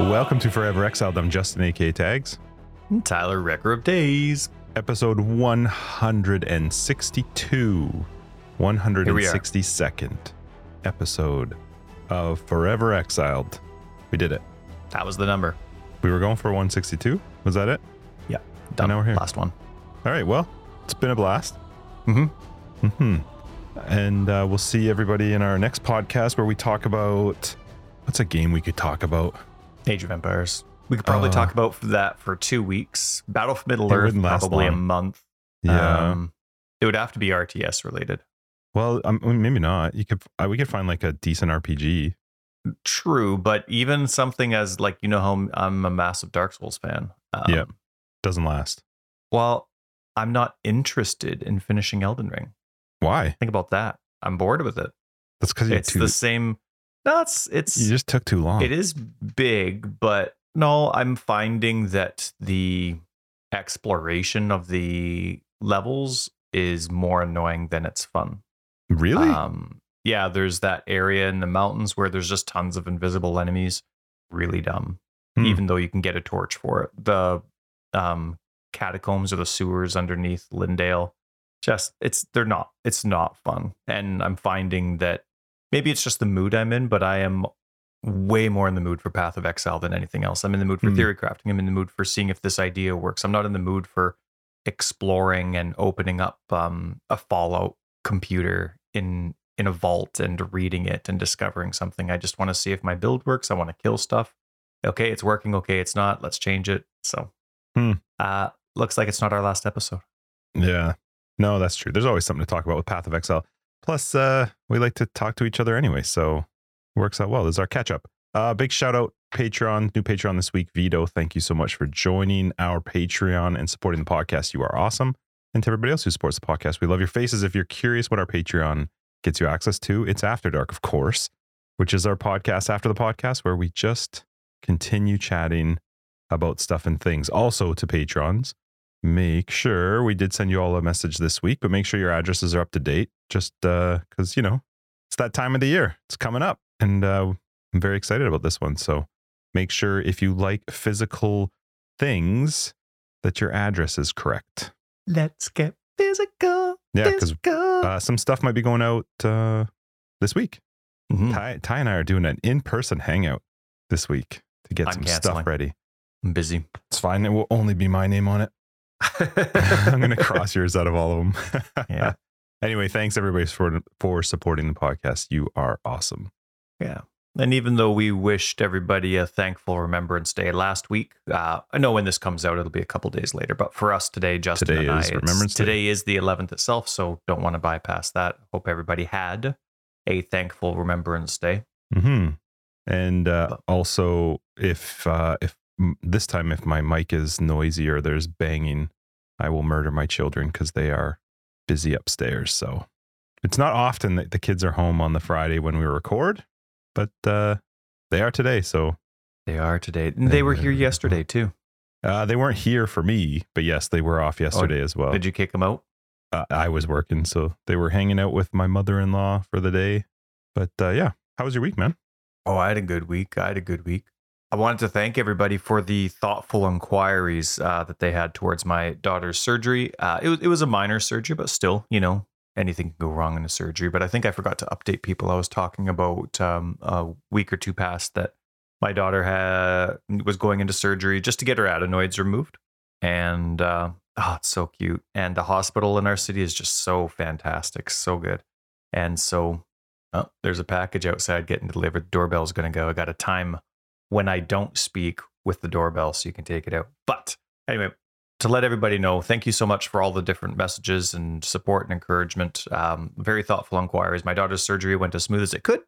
Welcome to Forever Exiled. I'm Justin, aka Tags. Tyler Wrecker of Days. Episode 162. 162nd episode of Forever Exiled. We did it. That was the number. We were going for 162. Was that it? Yeah. Done. now we're here. Last one. All right. Well, it's been a blast. Mm-hmm. Mm hmm. And uh, we'll see everybody in our next podcast where we talk about what's a game we could talk about. Age of Empires. We could probably Uh, talk about that for two weeks. Battle for Middle Earth, probably a month. Yeah. Um, it would have to be RTS related. well, um, maybe not. You could. Uh, we could find like a decent RPG. True, but even something as like you know how I'm- I'm a massive Dark Souls fan. Um, Yeah. Doesn't last. Well, I'm not interested in finishing Elden Ring. Why? Think about that. I'm bored with it. That's because It's too. the same. No, it's it's you just took too long. It is big, but no, I'm finding that the exploration of the levels is more annoying than it's fun. Really? Um, yeah, there's that area in the mountains where there's just tons of invisible enemies. Really dumb. Hmm. Even though you can get a torch for it. The um, catacombs or the sewers underneath Leyndell, just it's they're not it's not fun. And I'm finding that maybe it's just the mood I'm in, but I am way more in the mood for Path of Exile than anything else. I'm in the mood for Hmm. theory crafting. I'm in the mood for seeing if this idea works. I'm not in the mood for exploring and opening up um, a Fallout computer in in a vault and reading it and discovering something. I just want to see if my build works. I want to kill stuff. Okay, it's working. Okay, it's not. Let's change it. So, Hmm. uh, looks like it's not our last episode. yeah. No, that's true. There's always something to talk about with Path of Exile. Plus, uh, we like to talk to each other anyway, so it works out well. This is our catch up. Uh, big shout out Patreon, new Patreon this week. Vito, thank you so much for joining our Patreon and supporting the podcast. You are awesome. And to everybody else who supports the podcast, we love your faces. If you're curious what our Patreon gets you access to, it's After Dark, of course, which is our podcast after the podcast where we just continue chatting about stuff and things. Also to patrons, make sure we did send you all a message this week, but make sure your addresses are up to date. Just because you know it's that time of the year. It's coming up, and uh, I'm very excited about this one. So make sure if you like physical things that your address is correct. Let's get physical. Yeah, because uh, some stuff might be going out uh, this week. Mhm. Ty, Ty and I are doing an in-person hangout this week to get I'm some canceling. stuff ready. I'm busy. It's fine. It will only be my name on it. I'm going to cross yours out of all of them. Yeah. Anyway, thanks everybody for for supporting the podcast. You are awesome. Yeah. And even though we wished everybody a thankful Remembrance Day last week, uh, I know when this comes out, it'll be a couple days later. But for us today, Justin Today and is it's- Remembrance Day. today is the 11th itself, so don't want to bypass that. Hope everybody had a thankful Remembrance Day. hmm And uh, also, if uh, if this time if my mic is noisy or there's banging, I will murder my children because they are busy upstairs. So it's not often that the kids are home on the Friday when we record, but uh, they are today. So They are today. And they were here Uh, yesterday too. uh, they weren't here for me, but yes, they were off yesterday as well. Did you kick them out? uh, I was working, so they were hanging out with my mother-in-law for the day. But uh, yeah, how was your week, man? Oh, I had a good week. I had a good week. I wanted to thank everybody for the thoughtful inquiries uh, that they had towards my daughter's surgery. Uh, it, was, it was a minor surgery, but still, you know, anything can go wrong in a surgery. But I think I forgot to update people. I was talking about um, a week or two past that my daughter had was going into surgery just to get her adenoids removed, and uh, oh, it's so cute. And the hospital in our city is just so fantastic, so good. And so, oh, there's a package outside getting delivered. Doorbell's going to go. I got a time when I don't speak with the doorbell, so you can take it out. But anyway, to let everybody know, thank you so much for all the different messages and support and encouragement. Um, very thoughtful inquiries. My daughter's surgery went as smooth as it could,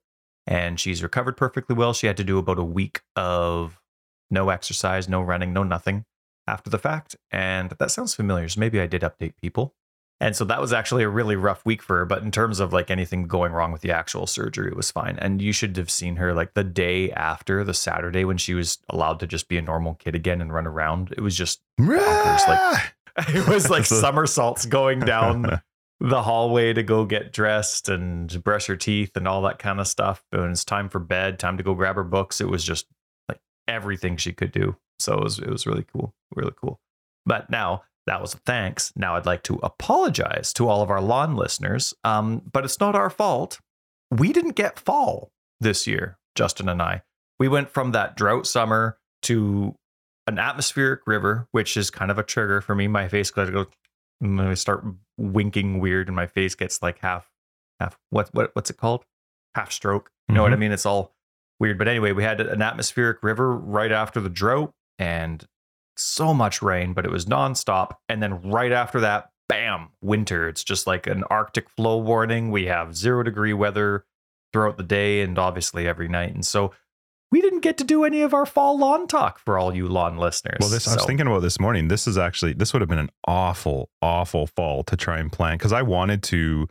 and she's recovered perfectly well. She had to do about a week of no exercise, no running, no nothing after the fact. And that sounds familiar. So maybe I did update people. And so that was actually a really rough week for her. But in terms of like anything going wrong with the actual surgery, it was fine. And you should have seen her like the day after the Saturday when she was allowed to just be a normal kid again and run around. It was just, Bonkers, like- it was like somersaults going down the hallway to go get dressed and brush her teeth and all that kind of stuff. And it's time for bed, time to go grab her books. It was just like everything she could do. So it was it was really cool, really cool. But now that was a thanks. Now I'd like to apologize to all of our lawn listeners. Um, but it's not our fault. We didn't get fall this year, Justin and I. We went from that drought summer to an atmospheric river, which is kind of a trigger for me. My face goes, I start winking weird, and my face gets like half, half. What what what's it called? Half stroke. You know what I Mhm. mean? It's all weird. But anyway, we had an atmospheric river right after the drought, and so much rain, but it was nonstop. And then right after that, bam, winter. It's just like an Arctic flow warning. We have zero degree weather throughout the day and obviously every night. And so we didn't get to do any of our fall lawn talk for all you lawn listeners. Well, this I was thinking about this morning. This is actually this would have been an awful, awful fall to try and plant because I wanted to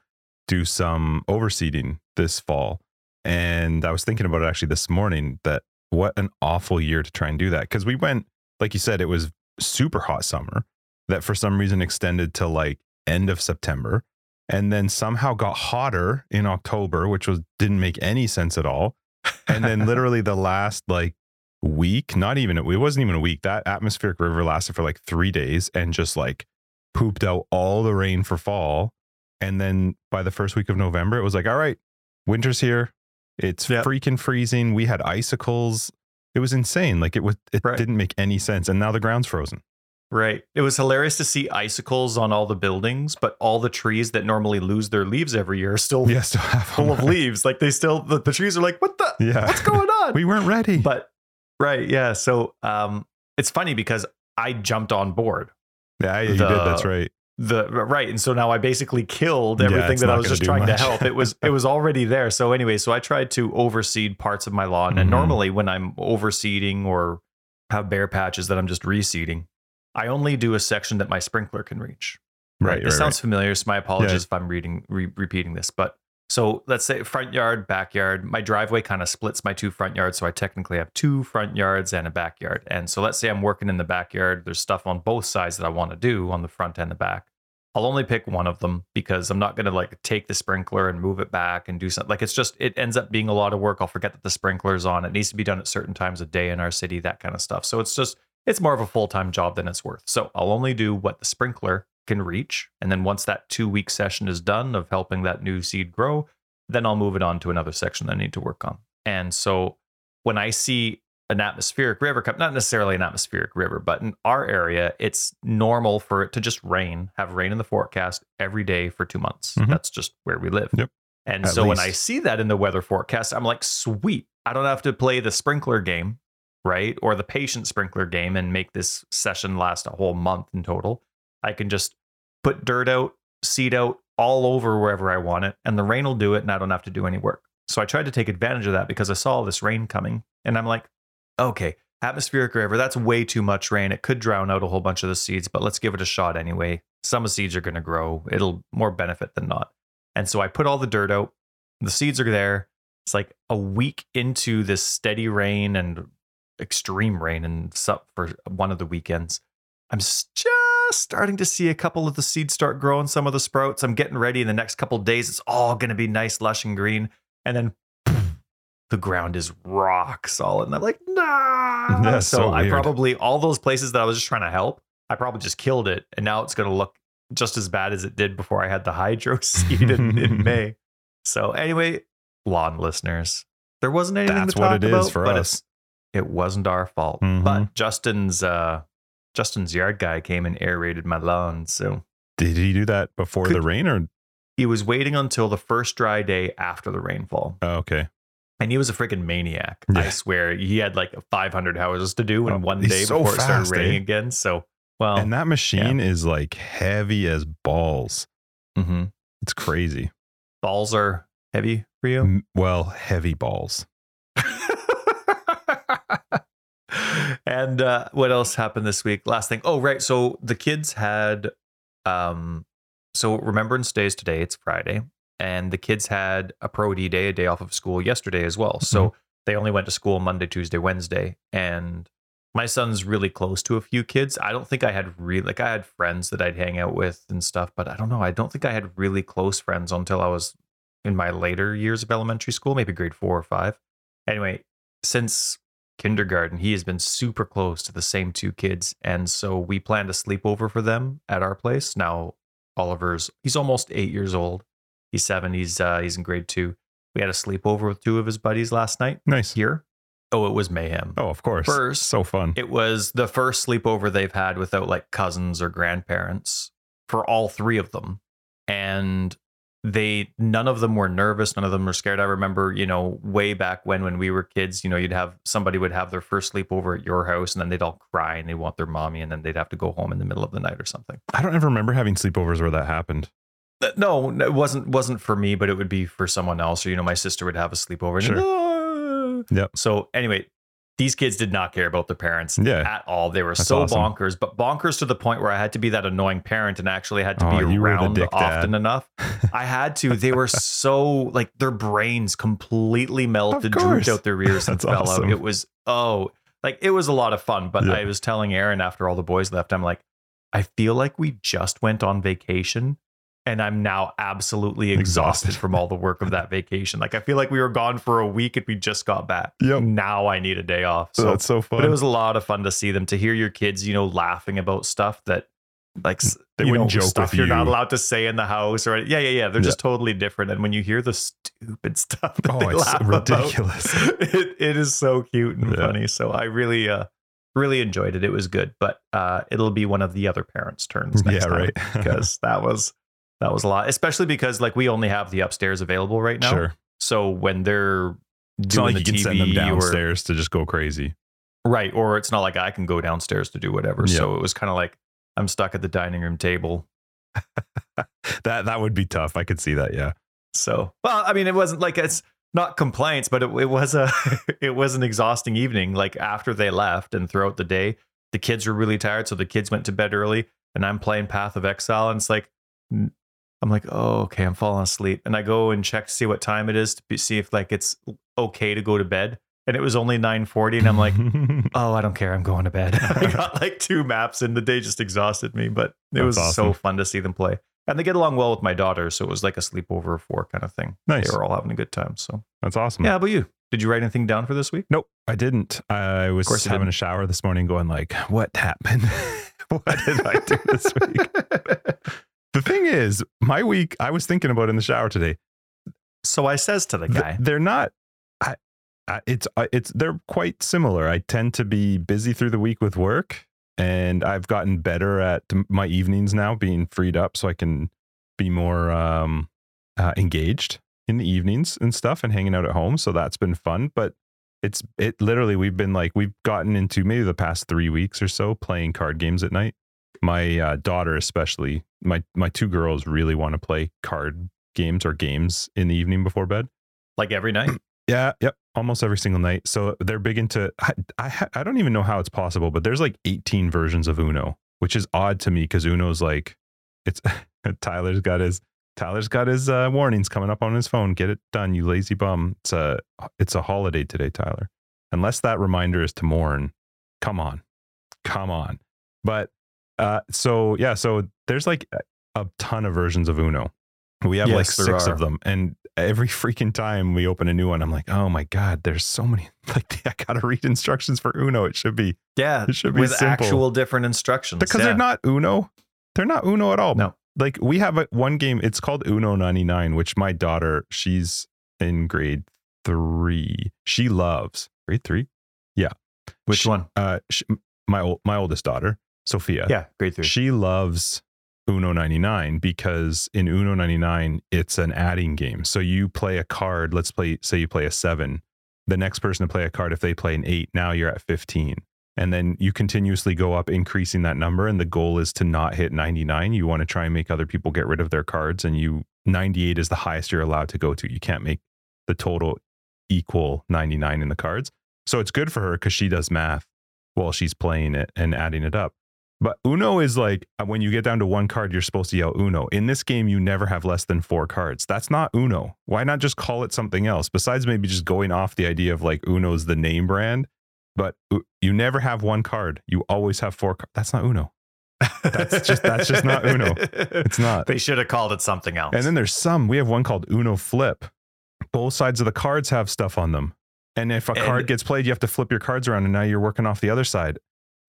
do some overseeding this fall, and I was thinking about it actually this morning. That what an awful year to try and do that because we went, like you said, it was super hot summer that for some reason extended to like end of September, and then somehow got hotter in October, which was didn't make any sense at all, and then literally the last like week, not even, it wasn't even a week. That atmospheric river lasted for like three days and just like pooped out all the rain for fall. And then by the first week of November, it was like, all right, winter's here. It's Yep. freaking freezing. We had icicles. It was insane. Like it was, it Right. didn't make any sense. And now the ground's frozen. Right. It was hilarious to see icicles on all the buildings, but all the trees that normally lose their leaves every year are still Yeah, still have full of leaves. Like they still, the, the trees are like, what the, Yeah. what's going on? We weren't ready. but right. Yeah. So um, it's funny because I jumped on board yeah, you the- did. That's right. The right and so now i basically killed everything it's that i was just trying much. to help it was it was already there so anyway so i tried to overseed parts of my lawn and Mhm. normally when i'm overseeding or have bare patches that i'm just reseeding i only do a section that my sprinkler can reach Right. This right, sounds familiar. So my apologies if I'm reading re- repeating this. But so let's say front yard, backyard. My driveway kind of splits my two front yards, so I technically have two front yards and a backyard. And so let's say I'm working in the backyard. There's stuff on both sides that I want to do on the front and the back. I'll only pick one of them because I'm not going to like take the sprinkler and move it back and do something. Like it's just it ends up being a lot of work. I'll forget that the sprinkler's on. It needs to be done at certain times of day in our city, that kind of stuff. So it's just it's more of a full-time job than it's worth. So I'll only do what the sprinkler can reach. And then once that two week session is done of helping that new seed grow, then I'll move it on to another section that I need to work on. And so when I see an atmospheric river come, not necessarily an atmospheric river, but in our area, it's normal for it to just rain, have rain in the forecast every day for two months. Mhm. That's just where we live. Yep. And At so when I see that in the weather forecast, I'm like, sweet. I don't have to play the sprinkler game, right? Or the patient sprinkler game and make this session last a whole month in total. I can just put dirt out, seed out all over wherever I want it, and the rain will do it, and I don't have to do any work. So I tried to take advantage of that because I saw this rain coming, and I'm like, okay, atmospheric river, that's way too much rain. It could drown out a whole bunch of the seeds, but let's give it a shot anyway. Some of seeds are going to grow. It'll more benefit than not. And so I put all the dirt out. The seeds are there. It's like a week into this steady rain and extreme rain and sup for one of the weekends. I'm s- just starting to see a couple of the seeds start growing, some of the sprouts. I'm getting ready in the next couple of days. It's all going to be nice, lush, and green. And then the ground is rock solid. And I'm like, nah. That's so so I probably, all those places that I was just trying to help, I probably just killed it. And now it's going to look just as bad as it did before I had the hydro seed in, in May. So anyway, lawn listeners, there wasn't anything That's to what talk it is about, for us. It, it wasn't our fault. Mhm. But Justin's uh Justin's yard guy came and aerated my lawn, so Did he do that before Could- the rain or? he was waiting until the first dry day after the rainfall. Oh, okay. And he was a freaking maniac. Yeah. I swear. He had like 500 houses to do in Oh, one day so before it started raining eh? again. So, well, and that machine is like heavy as balls. Mm-hmm. It's crazy. balls are heavy for you. Well, heavy balls. and uh, what else happened this week? Last thing. Oh, right. So the kids had, um, so Remembrance Day is today. It's Friday, and the kids had a pro D day, a day off of school yesterday as well. So they only went to school Monday, Tuesday, Wednesday, and my son's really close to a few kids. I don't think I had really like I had friends that I'd hang out with and stuff, but I don't know. I don't think I had really close friends until I was in my later years of elementary school, maybe grade four or five. Anyway, since kindergarten, he has been super close to the same two kids. And so we planned a sleepover for them at our place. Now, Oliver's, he's almost eight years old. He's seven. He's, uh, he's in grade two. We had a sleepover with two of his buddies last night Nice. here. Oh, it was mayhem. Oh, of course. First, so fun. It was the first sleepover they've had without like cousins or grandparents for all three of them. And they none of them were nervous, none of them were scared. I remember, you know, way back when when we were kids, you know, you'd have somebody would have their first sleepover at your house and then they'd all cry and they want their mommy and then they'd have to go home in the middle of the night or something. I don't ever remember having sleepovers where that happened. Uh, No, it wasn't wasn't for me, but it would be for someone else. Or you know, my sister would have a sleepover. And Sure. "Ah." Yep. So anyway, these kids did not care about the parents Yeah. at all. They were That's so awesome. bonkers, but bonkers to the point where I had to be that annoying parent and actually had to Oh, be you were the around often dad. enough. I had to. They were so like their brains completely melted, drooped out their ears and fell awesome. out. It was oh, like it was a lot of fun. But Yeah. I was telling Aaron after all the boys left, I'm like, I feel like we just went on vacation. And I'm now absolutely exhausted, Exhausted. from all the work of that vacation. Like I feel like we were gone for a week and we just got back. Yep. Now I need a day off. So that's so fun. but it was a lot of fun to see them to hear your kids, you know, laughing about stuff that like They wouldn't know, joke stuff you're not allowed to say in the house or yeah, yeah, yeah. They're just totally different. And when you hear the stupid stuff that Oh, they it's laugh about, ridiculous. it, it is so cute and Yeah. funny. So I really uh really enjoyed it. It was good. But uh it'll be one of the other parents' turns next yeah, time right. because that was that was a lot. Especially because like we only have the upstairs available right now. Sure. So when they're It's doing like the you can TV send them or downstairs to just go crazy. Right. Or it's not like I can go downstairs to do whatever. Yeah. So it was kind of like I'm stuck at the dining room table. That that would be tough. I could see that. Yeah. So, well, I mean, it wasn't like it's not complaints, but it, it was a it was an exhausting evening. Like after they left and throughout the day, the kids were really tired, so the kids went to bed early, and I'm playing Path of Exile, and it's like I'm like, oh, okay, I'm falling asleep, and I go and check to see what time it is to be, see if like it's okay to go to bed, and it was only 9:40, and I'm like. Oh, I don't care. I'm going to bed. I got like two maps and the day just exhausted me, but it That's was so fun to see them play. And they get along well with my daughter. So it was like a sleepover of four kind of thing. nice. They were all having a good time. So, That's awesome. yeah, how about you? Did you write anything down for this week? Nope, I didn't. I was course you having a shower this morning, going like, "What happened? what did I do this week?" The thing is, my week. I was thinking about in the shower today. so I says to the th- guy, they're not. I, I, it's I- it's they're quite similar. I tend to be busy through the week with work, and I've gotten better at my evenings now, being freed up, so I can be more um, uh, engaged in the evenings and stuff, and hanging out at home. So that's been fun. But it's it literally we've been like we've gotten into maybe the past three weeks or so playing card games at night. My uh, daughter, especially my my two girls, really want to play card games or games in the evening before bed. like every night? Yeah, yep, almost every single night. So they're big into. I I, I don't even know how it's possible, but there's like 18 versions of Uno, which is odd to me because Uno's like, it's Tyler's got his Tyler's got his uh, warnings coming up on his phone. Get it done, you lazy bum. It's a it's a holiday today, Tyler. Unless that reminder is to mourn, come on, come on. But uh, so yeah, so there's like a ton of versions of Uno. We have like Yes, there six of them, and every freaking time we open a new one, I'm like, oh my god, there's so many. Like, I gotta read instructions for Uno. It should be Yeah. It should be with simple. actual different instructions. because yeah. they're not Uno. They're not Uno at all. No. Like we have a, one game. It's called Uno 99, which my daughter, she's in grade three. She loves grade three. Yeah, Which She- one? Uh, she, my my oldest daughter, Sophia. Yeah, grade three. She loves Uno 99 because in Uno 99, it's an adding game. So you play a card. Let's play, say you play a seven. The next person to play a card, if they play an eight, now you're at 15. And then you continuously go up, increasing that number. And the goal is to not hit 99. You want to try and make other people get rid of their cards. And you, 98 is the highest you're allowed to go to. You can't make the total equal 99 in the cards. So it's good for her because she does math while she's playing it and adding it up. But Uno is like uh, when you get down to one card, you're supposed to yell Uno. In this game, you never have less than four cards. That's not Uno. Why not just call it something else? Besides maybe just going off the idea of like Uno's the name brand, but you never have one card. You always have four. Car- that's not Uno. That's just- that's just not Uno. It's not. They should have called it something else. And then there's some. We have one called Uno Flip. Both sides of the cards have stuff on them. And if a And- card gets played, you have to flip your cards around, and now you're working off the other side.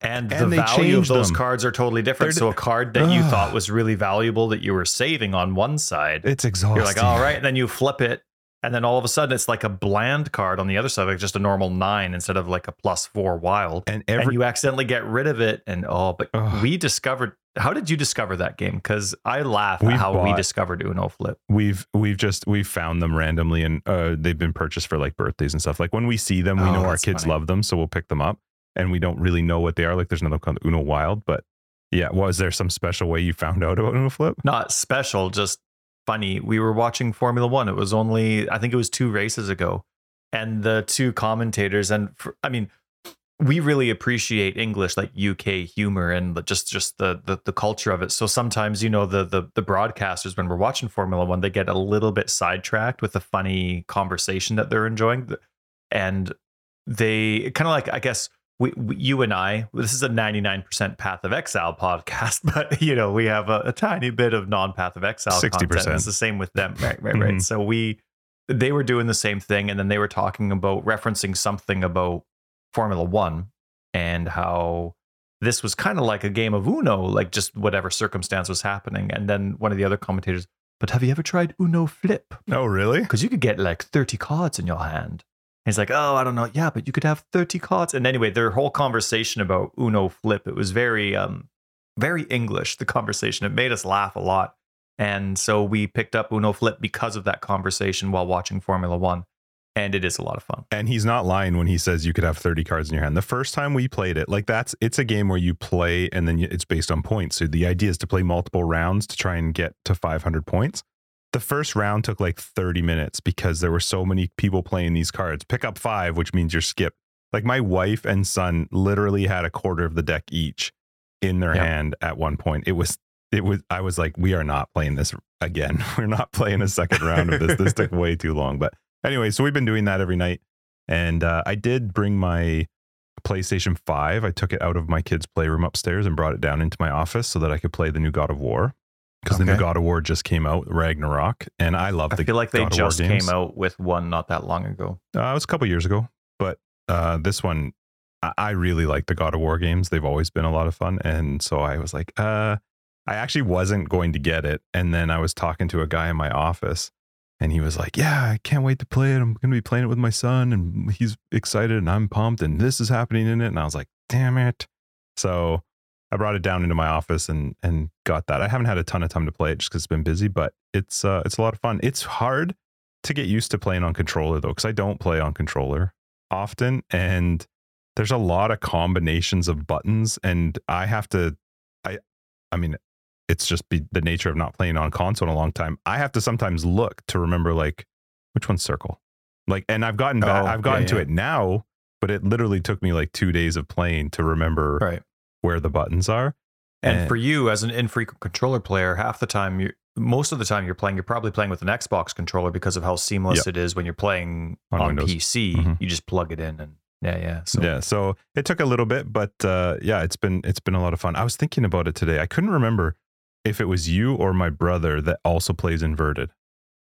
And, And the value of those them. cards are totally different. So a card that you thought was really valuable that you were saving on one side, It's exhausting. you're like, all right, and then you flip it, and then all of a sudden it's like a bland card on the other side, like just a normal nine instead of like a plus four wild. And and every you accidentally get rid of it, and oh, but Ugh. we discovered. How did you discover that game? Because I laugh at how we discovered Uno Flip. we've we've just we've found them randomly, and uh, they've been purchased for like birthdays and stuff. Like when we see them, we Oh, know our kids funny. love them, so we'll pick them up. And we don't really know what they are. Like there's another called Uno Wild, but yeah, was there some special way you found out about Uno Flip? Not special, just funny. We were watching Formula One. It was only, I think it was two races ago. And the two commentators, and for, I mean, we really appreciate English, like UK humor and just just the, the the culture of it. So sometimes, you know, the the the broadcasters when we're watching Formula One, they get a little bit sidetracked with the funny conversation that they're enjoying, and they kind of like, I guess, we, we, you and I, this is a 99% Path of Exile podcast, but you know, we have a, a tiny bit of non Path of Exile 60%. content. It's the same with them. Right, right, right. Mhm. So we, they were doing the same thing. And then they were talking about referencing something about Formula One and how this was kind of like a game of Uno, like just whatever circumstance was happening. And then one of the other commentators, but have you ever tried Uno Flip? Oh, really? because you could get like 30 cards in your hand. He's like, oh, I don't know. Yeah, but you could have 30 cards. And anyway, their whole conversation about Uno Flip, it was very, um, very English, the conversation. It made us laugh a lot. And so we picked up Uno Flip because of that conversation while watching Formula One. And it is a lot of fun. And he's not lying when he says you could have 30 cards in your hand. The first time we played it, like that's it's a game where you play and then it's based on points. So the idea is to play multiple rounds to try and get to 500 points. The first round took like 30 minutes because there were so many people playing these cards. Pick up 5, which means you're skipped. Like my wife and son literally had a quarter of the deck each in their Yep. hand at one point. It was it was I was like we are not playing this again. We're not playing a second round of this. This took way too long, but anyway, so we've been doing that every night. And uh, I did bring my PlayStation 5. I took it out of my kids' playroom upstairs and brought it down into my office so that I could play the new God of War. Because the new God of War just came out, Ragnarok, and I love I the. feel like they God just came out with one not that long ago. Uh, it was a couple years ago, but uh, this one, I, I really like the God of War games. They've always been a lot of fun, and so I was like, uh, I actually wasn't going to get it, and then I was talking to a guy in my office, and he was like, "Yeah, I can't wait to play it. I'm going to be playing it with my son, and he's excited, and I'm pumped, and this is happening in it." And I was like, "Damn it!" So I brought it down into my office and and got that. I haven't had a ton of time to play it just because it's been busy, but it's uh, it's a lot of fun. It's hard to get used to playing on controller though, because I don't play on controller often, and there's a lot of combinations of buttons, and I have to, I, I mean, it's just be the nature of not playing on console in a long time. I have to sometimes look to remember like which one's circle, like, and I've gotten back, Oh, I've gotten yeah, to yeah. it now, but it literally took me like two days of playing to remember Right. Where the buttons are. And for you, as an infrequent controller player, half the time you, most of the time you're playing, you're probably playing with an Xbox controller because of how seamless Yep. it is when you're playing On on. PC. Mhm. You just plug it in and yeah, yeah. So yeah so it took a little bit but uh yeah it's been it's been a lot of fun i was thinking about it today i couldn't remember if it was you or my brother that also plays inverted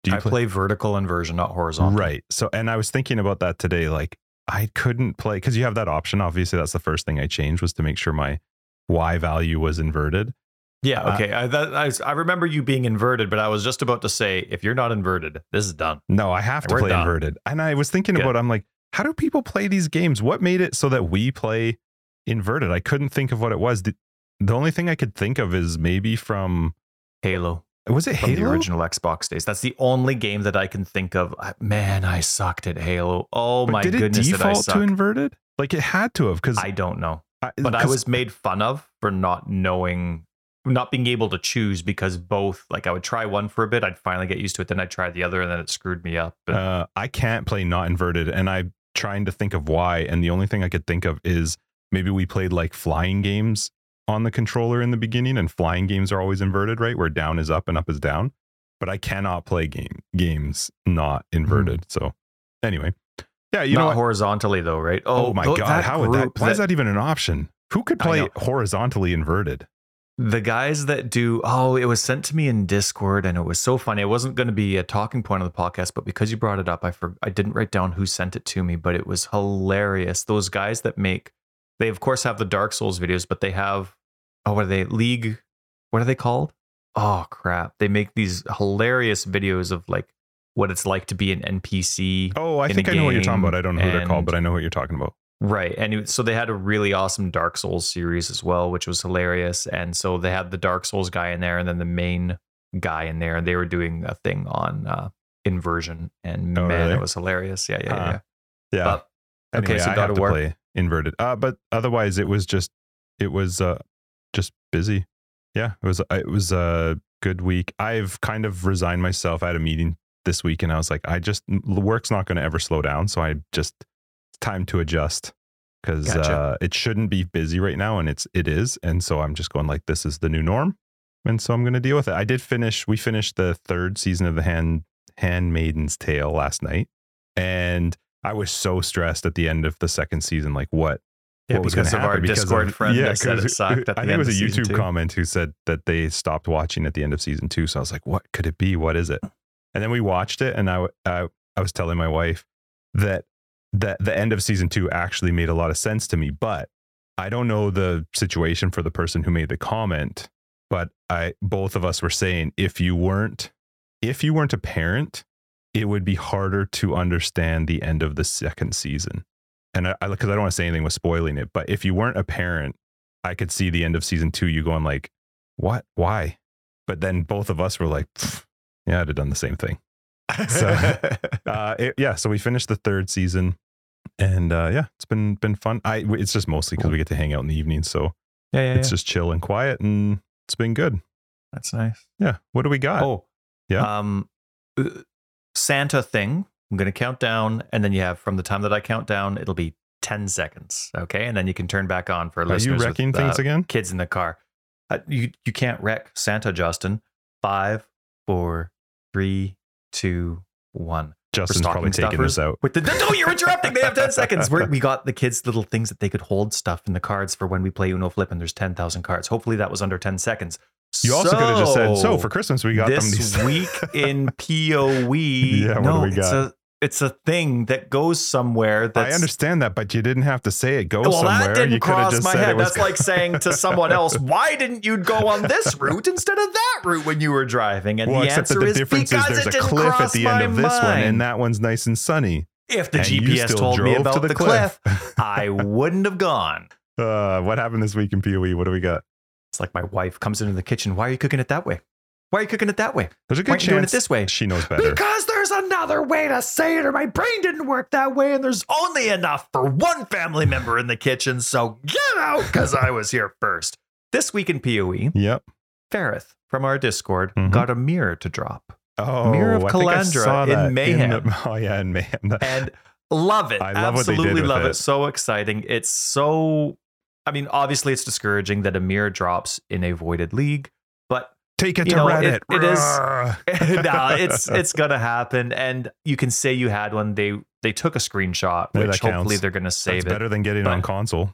do you I play vertical inversion, not horizontal. right so and i was thinking about that today like i couldn't play because you have that option obviously that's the first thing i changed was to make sure my y value was inverted Yeah. Uh, Okay. I, that, I, I remember you being inverted, but I was just about to say, if you're not inverted, this is done. no i have to We're play done. inverted and i was thinking about i'm like how do people play these games what made it so that we play inverted i couldn't think of what it was the, the only thing i could think of is maybe from Halo was it from halo the original Xbox days. That's the only game that I can think of. Man, I sucked at Halo. Oh But my did it goodness, default to inverted? Like it had to have because I don't know. But I was made fun of for not knowing, not being able to choose because both, like I would try one for a bit, I'd finally get used to it, then I'd try the other, and then it screwed me up. Uh, I can't play not inverted, and I'm trying to think of why. And the only thing I could think of is maybe we played like flying games on the controller in the beginning, and flying games are always inverted, right? Where down is up and up is down. But I cannot play game games not inverted. So anyway, yeah, you not know what? horizontally though, right? Oh, oh my tho- god, that how would that? Why is that even an option? Who could play horizontally inverted? the guys that do oh it was sent to me in discord and it was so funny it wasn't going to be a talking point on the podcast but because you brought it up i for, i didn't write down who sent it to me but it was hilarious those guys that make they of course have the dark souls videos but they have oh what are they league what are they called oh crap they make these hilarious videos of like what it's like to be an npc Oh, I think I know what you're talking about. I don't know who they're called, but I know what you're talking about. Right. And it- so they had a really awesome Dark Souls series as well, which was hilarious. And so they had the Dark Souls guy in there and then the main guy in there. And they were doing a thing on uh, inversion. And Oh, man, really? it was hilarious. Yeah, yeah, Huh. yeah. Yeah. But- anyway, okay, so I God have to War. play inverted. Uh, but otherwise, it was just it was uh just busy. Yeah, it was it was a good week. I've kind of resigned myself. I had a meeting this week, and I was like, I just work's not going to ever slow down. So I just it's time to adjust because Gotcha. uh, it shouldn't be busy right now, and it's it is. And so I'm just going like, this is the new norm, and so I'm going to deal with it. I did finish. We finished the third season of the Hand Handmaiden's Tale last night, and I was so stressed at the end of the second season. Like, what? Yeah, what was because of our because Discord friend that said it sucked at the I think it was a YouTube comment who said that they stopped watching at the end of season two. So I was like, what could it be? What is it? And then we watched it, and I I was telling my wife that that the end of season two actually made a lot of sense to me, but I don't know the situation for the person who made the comment. But I both of us were saying if you weren't if you weren't a parent, it would be harder to understand the end of the second season. And I, because I, don't want to say anything with spoiling it, but if you weren't a parent, I could see the end of season two, you going like, what? Why? But then both of us were like, "Pfft, yeah, I'd have done the same thing. So, Uh, it, yeah. So we finished the third season and, uh, yeah, it's been, been fun. I, it's just mostly because we get to hang out in the evening. So yeah, yeah, it's yeah. just chill and quiet and it's been good. That's nice. Yeah. What do we got? Oh, Yeah. Um, uh, Santa thing. I'm going to count down, and then you have from the time that I count down, it'll be 10 seconds. Okay. And then you can turn back on for Are you listeners. with, wrecking things uh, again? Kids in the car. Uh, you, you can't wreck Santa, Justin. Five, four, three, two, one. Justin's probably taking this out. With the no, you're interrupting. They have 10 seconds. We're, we got the kids little things that they could hold stuff in the cards for when we play Uno Flip, and there's 10,000 cards. Hopefully that was under 10 seconds. You also could have just said, so So, for Christmas, we got them this these. week in POE. Yeah, what do we got? It's a thing that goes somewhere. That's, I understand that, but you didn't have to say it. Go Well, somewhere. that didn't you cross just my head. That's like saying to someone else, "Why didn't you go on this route instead of that route when you were driving?" And well, the except answer that the is difference is because there's it a cliff at the end of this one, mind. and that one's nice and sunny. if the and GPS told me about to the, the cliff, cliff. I wouldn't have gone. Uh, what happened this week in POE? What do we got? It's like my wife comes into the kitchen. Why are you cooking it that way? Why are you cooking it that way? There's a Why good aren't you doing it this way? she knows better. Because there's another way to say it, or my brain didn't work that way, and there's only enough for one family member in the kitchen. So get out, because I was here first. This week in PoE, Yep. Farith from our Discord Mhm. got a mirror to drop, Oh, Mirror of I Kalandra in Mayhem. the- oh yeah, in mayhem. and love it. I love what they did Absolutely with love it. it. So exciting. It's so. I mean, obviously, it's discouraging that a mirror drops in a voided league, Take it You to know, Reddit. it- it is- no, it's it's gonna happen, and you can say you had one. They they took a screenshot, Yeah, which hopefully they're gonna That's save it. better than getting But- on console.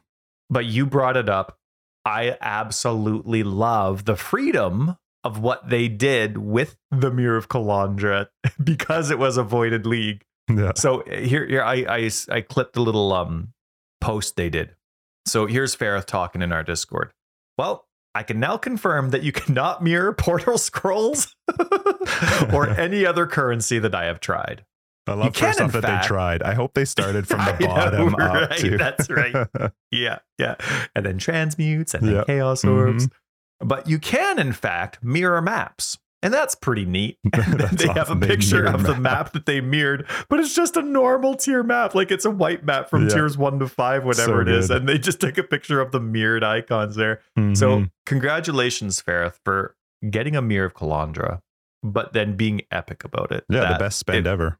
But you brought it up. I absolutely love the freedom of what they did with the Mirror of Kalandra because it was a voided league. Yeah. So here, here I, I I clipped a little um post they did. So here's Fareth talking in our Discord. Well, I can now confirm that you cannot mirror portal scrolls or any other currency that I have tried. I love can, first off in that fact- they tried. I hope they started from the I know, bottom up right? too. That's right. Yeah, yeah. And then transmutes and then Yep. chaos mm-hmm. orbs. But you can, in fact, mirror maps. And that's pretty neat. That's they have a. They picture of the map. map that they mirrored, but it's just a normal tier map. Like it's a white map from Yeah. tiers one to five, whatever So it is. good. And they just took a picture of the mirrored icons there. So Mhm. congratulations, Fareth, for getting a mirror of Kalandra, but then being epic about it. yeah, the best spend it- ever.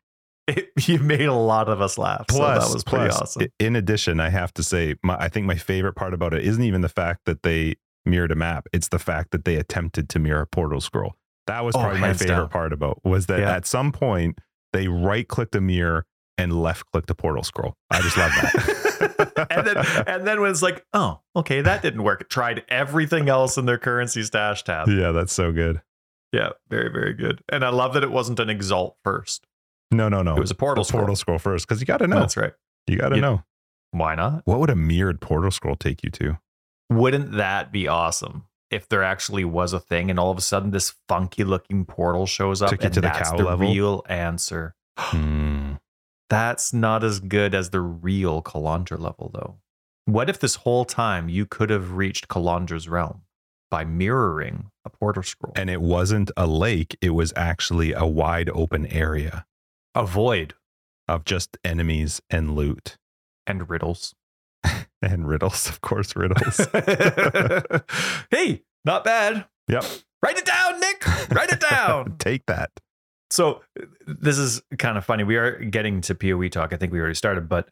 it- you made a lot of us laugh. Plus, so that was pretty plus, awesome. in addition, I have to say, my, I think my favorite part about it isn't even the fact that they mirrored a map; it's the fact that they attempted to mirror a portal scroll. That was Oh, probably my favorite down. part about was that Yeah. at some point they right clicked a mirror and left clicked a portal scroll. I just love that. and then and then when it's like, oh, okay, that didn't work. It tried everything else in their currency stash tab. yeah, that's so good. Yeah, very, very good. And I love that it wasn't an exalt first. No, no, no. It was a portal a portal scroll first because you got to know. That's right. You got to You- know. Why not? What would a mirrored portal scroll take you to? Wouldn't that be awesome if there actually was a thing and all of a sudden this funky looking portal shows up Took and to the that's cow the level? real answer? Hmm. That's not as good as the real Kalandra level, though. What if this whole time you could have reached Kalandra's realm by mirroring a portal scroll? And it wasn't a lake, it was actually a wide open area a void of just enemies and loot and riddles. and riddles, of course, riddles. hey, not bad. yep. Write it down, Nick. Write it down. Take that. so this is kind of funny. We are getting to PoE talk. I think we already started, but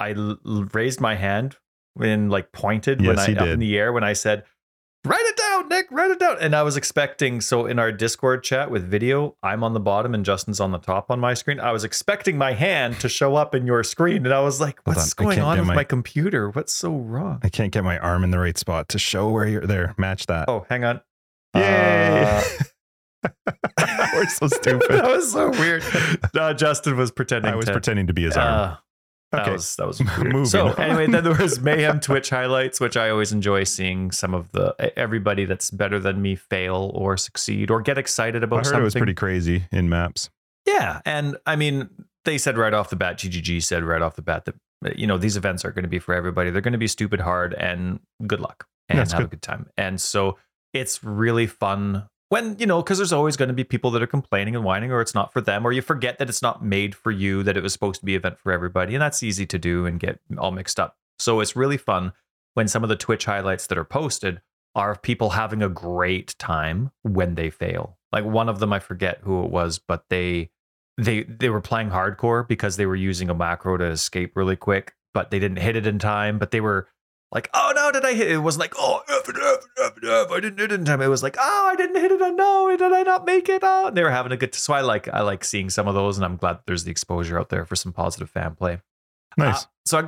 I l- raised my hand and like pointed when I up did. in the air when I said, "Write it down, Nick. Write it down." And I was expecting. So in our Discord chat with video, I'm on the bottom and Justin's on the top on my screen. I was expecting my hand to show up in your screen, and I was like, "What's on, going on with my- my computer? What's so wrong?" I can't get my arm in the right spot to show where you're there. Match that. Oh, hang on. Yay. Uh, We're so stupid. that was so weird. Uh, Justin was pretending. I was to, pretending to be his arm. Uh, That Okay. was that was weird. Moving so on. anyway, then there was mayhem Twitch highlights, which I always enjoy seeing some of the everybody that's better than me fail or succeed or get excited I about heard something. it was pretty crazy in maps. yeah, and I mean, they said right off the bat, GGG said right off the bat that uh, you know these events are going to be for everybody. They're going to be stupid hard, and good luck and That's have a good. good time. And so it's really fun when you know because there's always going to be people that are complaining and whining, or it's not for them, or you forget that it's not made for you, that it was supposed to be an event for everybody, and that's easy to do and get all mixed up. So it's really fun when some of the Twitch highlights that are posted are people having a great time when they fail. Like one of them, I forget who it was, but they they they were playing hardcore because they were using a macro to escape really quick, but they didn't hit it in time. But they were like, "Oh no, did I hit?" It wasn't like, "Oh, F it, F it, F it, F, I didn't hit it in time." It was like, "Oh, I didn't hit it. No, did I not make it?" Oh, and they were having a good. So I like I like seeing some of those, and I'm glad there's the exposure out there for some positive fan play. Nice. Uh, so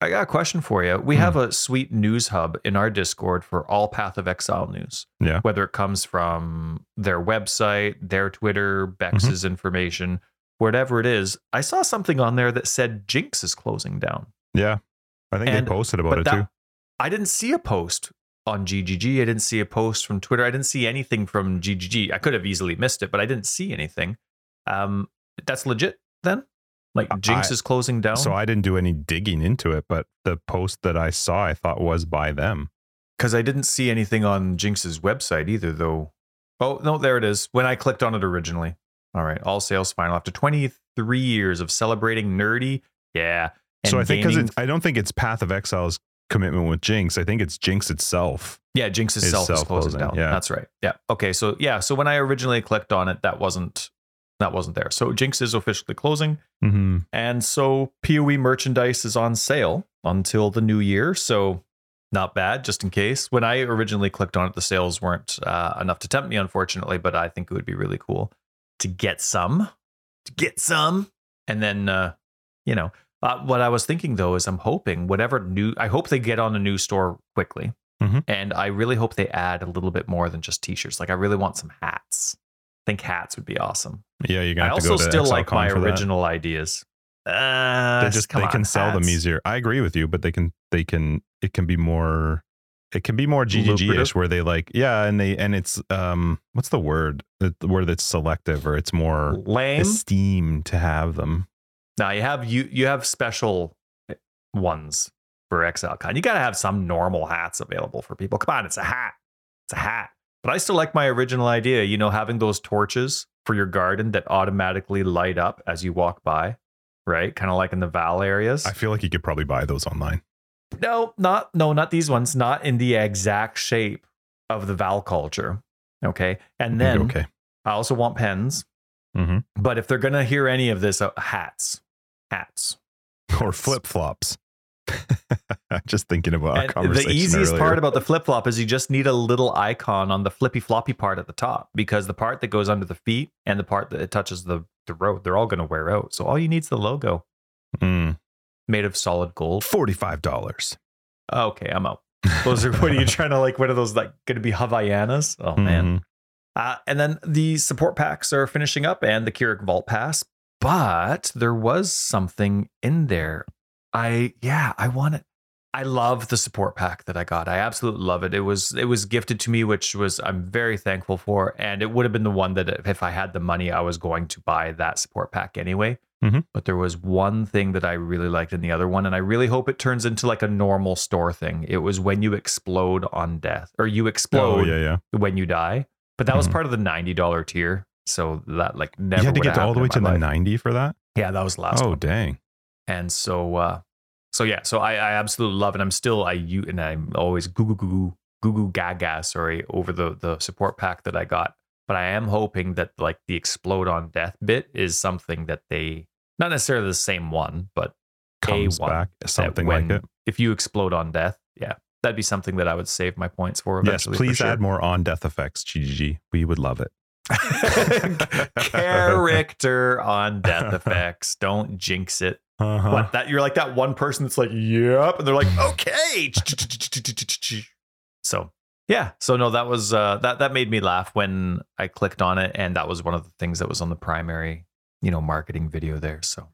I, I got a question for you. We Hmm. have a sweet news hub in our Discord for all Path of Exile news. Yeah. Whether it comes from their website, their Twitter, Bex's information, whatever it is. I saw something on there that said Jinx is closing down. yeah. I think and- they posted about it that- too. I didn't see a post on GGG. I didn't see a post from Twitter. I didn't see anything from GGG. I could have easily missed it, but I didn't see anything. Um, that's legit then. Like Jinx I- is closing down. So I didn't do any digging into it, but the post that I saw, I thought was by them. because I didn't see anything on Jinx's website either, though. Oh no, there it is. When I clicked on it originally. All right, all sales final after 23 years of celebrating nerdy. Yeah. so I think because I don't think it's Path of Exile's commitment with Jinx. I think it's Jinx itself. yeah, Jinx is itself is closing self-closing, down. yeah. That's right. Yeah. Okay. So yeah. So when I originally clicked on it, that wasn't that wasn't there. So Jinx is officially closing. Mm-hmm. And so PoE merchandise is on sale until the new year. So not bad, just in case. When I originally clicked on it, the sales weren't uh, enough to tempt me, unfortunately, but I think it would be really cool to get some, to get some. And then, uh, you know, uh, what I was thinking though is I'm hoping whatever new, I hope they get on a new store quickly. Mhm. And I really hope they add a little bit more than just t shirts. Like, I really want some hats. I think hats would be awesome. Yeah, you're I gonna have to also go to still XL like my original ideas. Uh, They just come they can on, sell them easier. I agree with you, but they can they can it can be more it can be more GGG ish where they like yeah, and they and it's um what's the word the the word that's selective or it's more Lame. esteem to have them. Now you have you you have special ones for ExileCon. You got to have some normal hats available for people. Come on, it's a hat. It's a hat. But I still like my original idea. You know, having those torches for your garden that automatically light up as you walk by, right? Kind of like in the Vaal areas. I feel like you could probably buy those online. No, not no, not these ones. Not in the exact shape of the Vaal culture. Okay, and then okay. I also want pens. Mhm. But if they're gonna hear any of this, uh, hats, hats. Or flip flops. Just thinking about our And conversation. the easiest earlier. part about the flip flop is you just need a little icon on the flippy floppy part at the top because the part that goes under the feet and the part that it touches the, the road, they're all going to wear out. So all you need is the logo. Mm. made of solid gold. Forty-five dollars. Okay, I'm out. Those are what are you trying to like? What are those like going to be Havaianas? Oh man. Mm-hmm. Uh, and then the support packs are finishing up and the Kirac Vault Pass. But there was something in there. I yeah, I want it. I love the support pack that I got. I absolutely love it. It was it was gifted to me, which was I'm very thankful for. And it would have been the one that if I had the money, I was going to buy that support pack anyway. Mhm. But there was one thing that I really liked in the other one, and I really hope it turns into like a normal store thing. It was when you explode on death, or you explode Oh explode yeah, yeah. when you die. But that was Mhm. part of the ninety dollar tier, so that like never you had to get all the way to the life. ninety for that. Yeah, that was the last oh one. dang. And so, uh, so yeah, so I, I absolutely love it. I'm still I you and I'm always goo goo goo goo goo gaga sorry over the the support pack that I got. But I am hoping that like the explode on death bit is something that they not necessarily the same one, but Comes one back something when- like it. If you explode on death, yeah, that'd be something that I would save my points for. Yes, Eventually, for please sure. add more on death effects. GGG. We would love it. character on death effects. Don't jinx it. Uh-huh. What that you're like that one person that's like, yep, and they're like, okay. So yeah, so no, that was uh, that that made me laugh when I clicked on it, and that was one of the things that was on the primary, you know, marketing video there. So.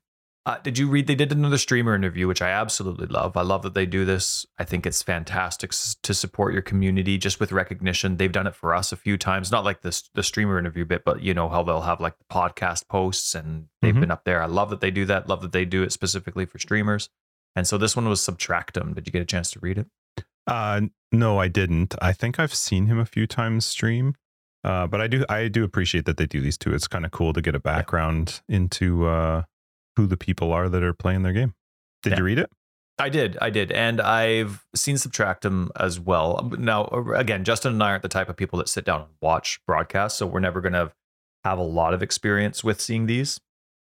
Uh, did you read? They did another streamer interview, which I absolutely love. I love that they do this. I think it's fantastic to support your community just with recognition. They've done it for us a few times, not like this the streamer interview bit, but you know how they'll have like the podcast posts and they've Mhm. been up there. I love that they do that. Love that they do it specifically for streamers. And so this one was Subtractum. Did you get a chance to read it? Uh, no, I didn't. I think I've seen him a few times stream. Uh, but I do I do appreciate that they do these too. It's kind of cool to get a background into uh, who the people are that are playing their game. Did Yeah. you read it? I did, I did, and I've seen Subtractum as well. Now, again, Justin and I aren't the type of people that sit down and watch broadcasts, so we're never going to have a lot of experience with seeing these.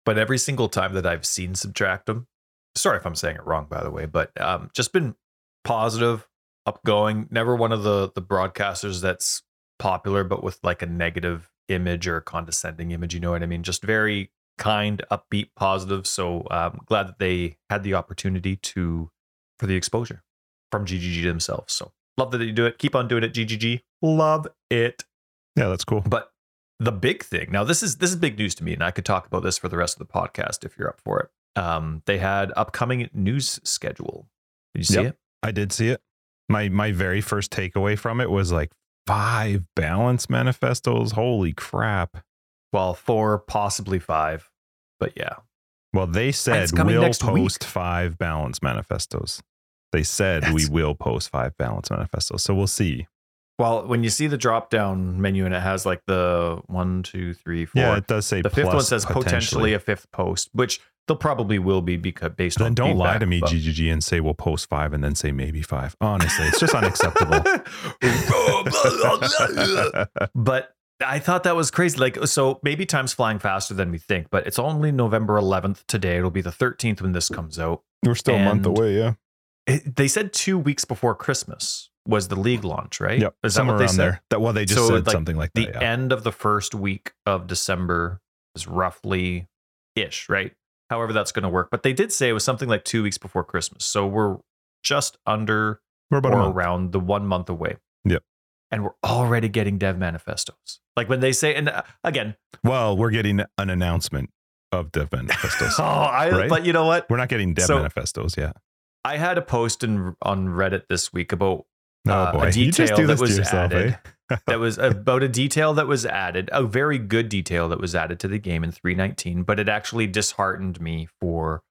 But every single time that I've seen Subtractum, sorry if I'm saying it wrong, by the way, but um, just been positive, upgoing. Never one of the the broadcasters that's popular, but with like a negative image or a condescending image. You know what I mean? Just very kind, upbeat, positive. So um, glad that they had the opportunity to for the exposure from GGG themselves. So love that you do it. Keep on doing it, GGG. Love it. Yeah, that's cool. But the big thing now, this is this is big news to me, and I could talk about this for the rest of the podcast if you're up for it. Um, they had upcoming news schedule. Did you see Yep. it? I did see it. My my very first takeaway from it was like five balance manifestos. Holy crap. Well, four, possibly five, but yeah. Well, they said we'll next week. post five balance manifestos. They said we will post five balance manifestos. So we'll see. Well, when you see the drop down menu and it has like the one, two, three, four. Yeah, it does say the fifth one says potentially a fifth post, which they'll probably will be because based on Then don't lie to me, but- GGG, and say we'll post five and then say maybe five. Honestly, it's just unacceptable. but I thought that was crazy. Like, uh, so maybe time's flying faster than we think, but it's only November 11th today. It'll be the 13th when this comes out. We're still a month away, yeah. It, they said two weeks before Christmas was the league launch, right? Yep. Is that somewhere what they around said? there. That well, they just So, said like, something like The that. Yeah. end of the first week of December is roughly ish, right? However, that's going to work. But they did say it was something like two weeks before Christmas. So we're just under We're about or around the one month away. And we're already getting dev manifestos. Like when they say, and uh, again, Well, we're getting an announcement of dev manifestos. oh, I, Right? but you know what? we're not getting dev So- manifestos yet. I had a post in on Reddit this week about Oh uh, a boy, just detail that was yourself, added. eh? that was about a detail that was added, a very good detail that was added to the game in 319, but it actually disheartened me for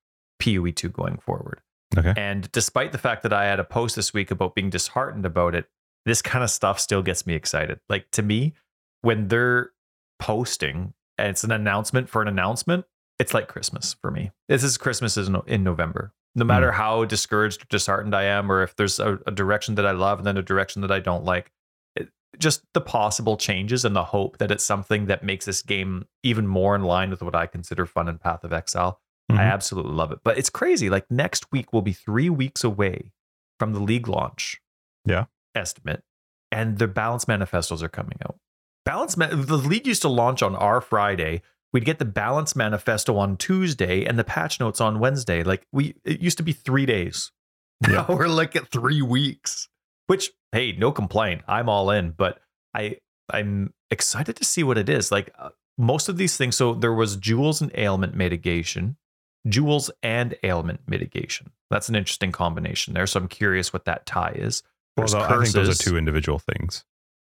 PoE 2 going forward. Okay. And despite the fact that I had a post this week about being disheartened about it, this kind of stuff still gets me excited. Like to me, when they're posting and it's an announcement for an announcement, it's like Christmas for me. This is Christmas is in November. No matter how discouraged or disheartened I am, or if there's a, a direction that I love and then a direction that I don't like, it, just the possible changes and the hope that it's something that makes this game even more in line with what I consider fun and Path of Exile. I Mhm. absolutely love it. But it's crazy. Like next week will be three weeks away from the league launch. Yeah. Estimate. And the balance manifestos are coming out. Balance, the league used to launch on our Friday. we'd get the balance manifesto on Tuesday and the patch notes on Wednesday. Like we, it used to be three days. Yeah. Now we're like at three weeks. Which, hey, no complaint. I'm all in, but I, I'm excited to see what it is. Like uh, most of these things. So there was jewels and ailment mitigation, jewels and ailment mitigation. That's an interesting combination there. So I'm curious what that tie is. Well, though, I think those are two individual things.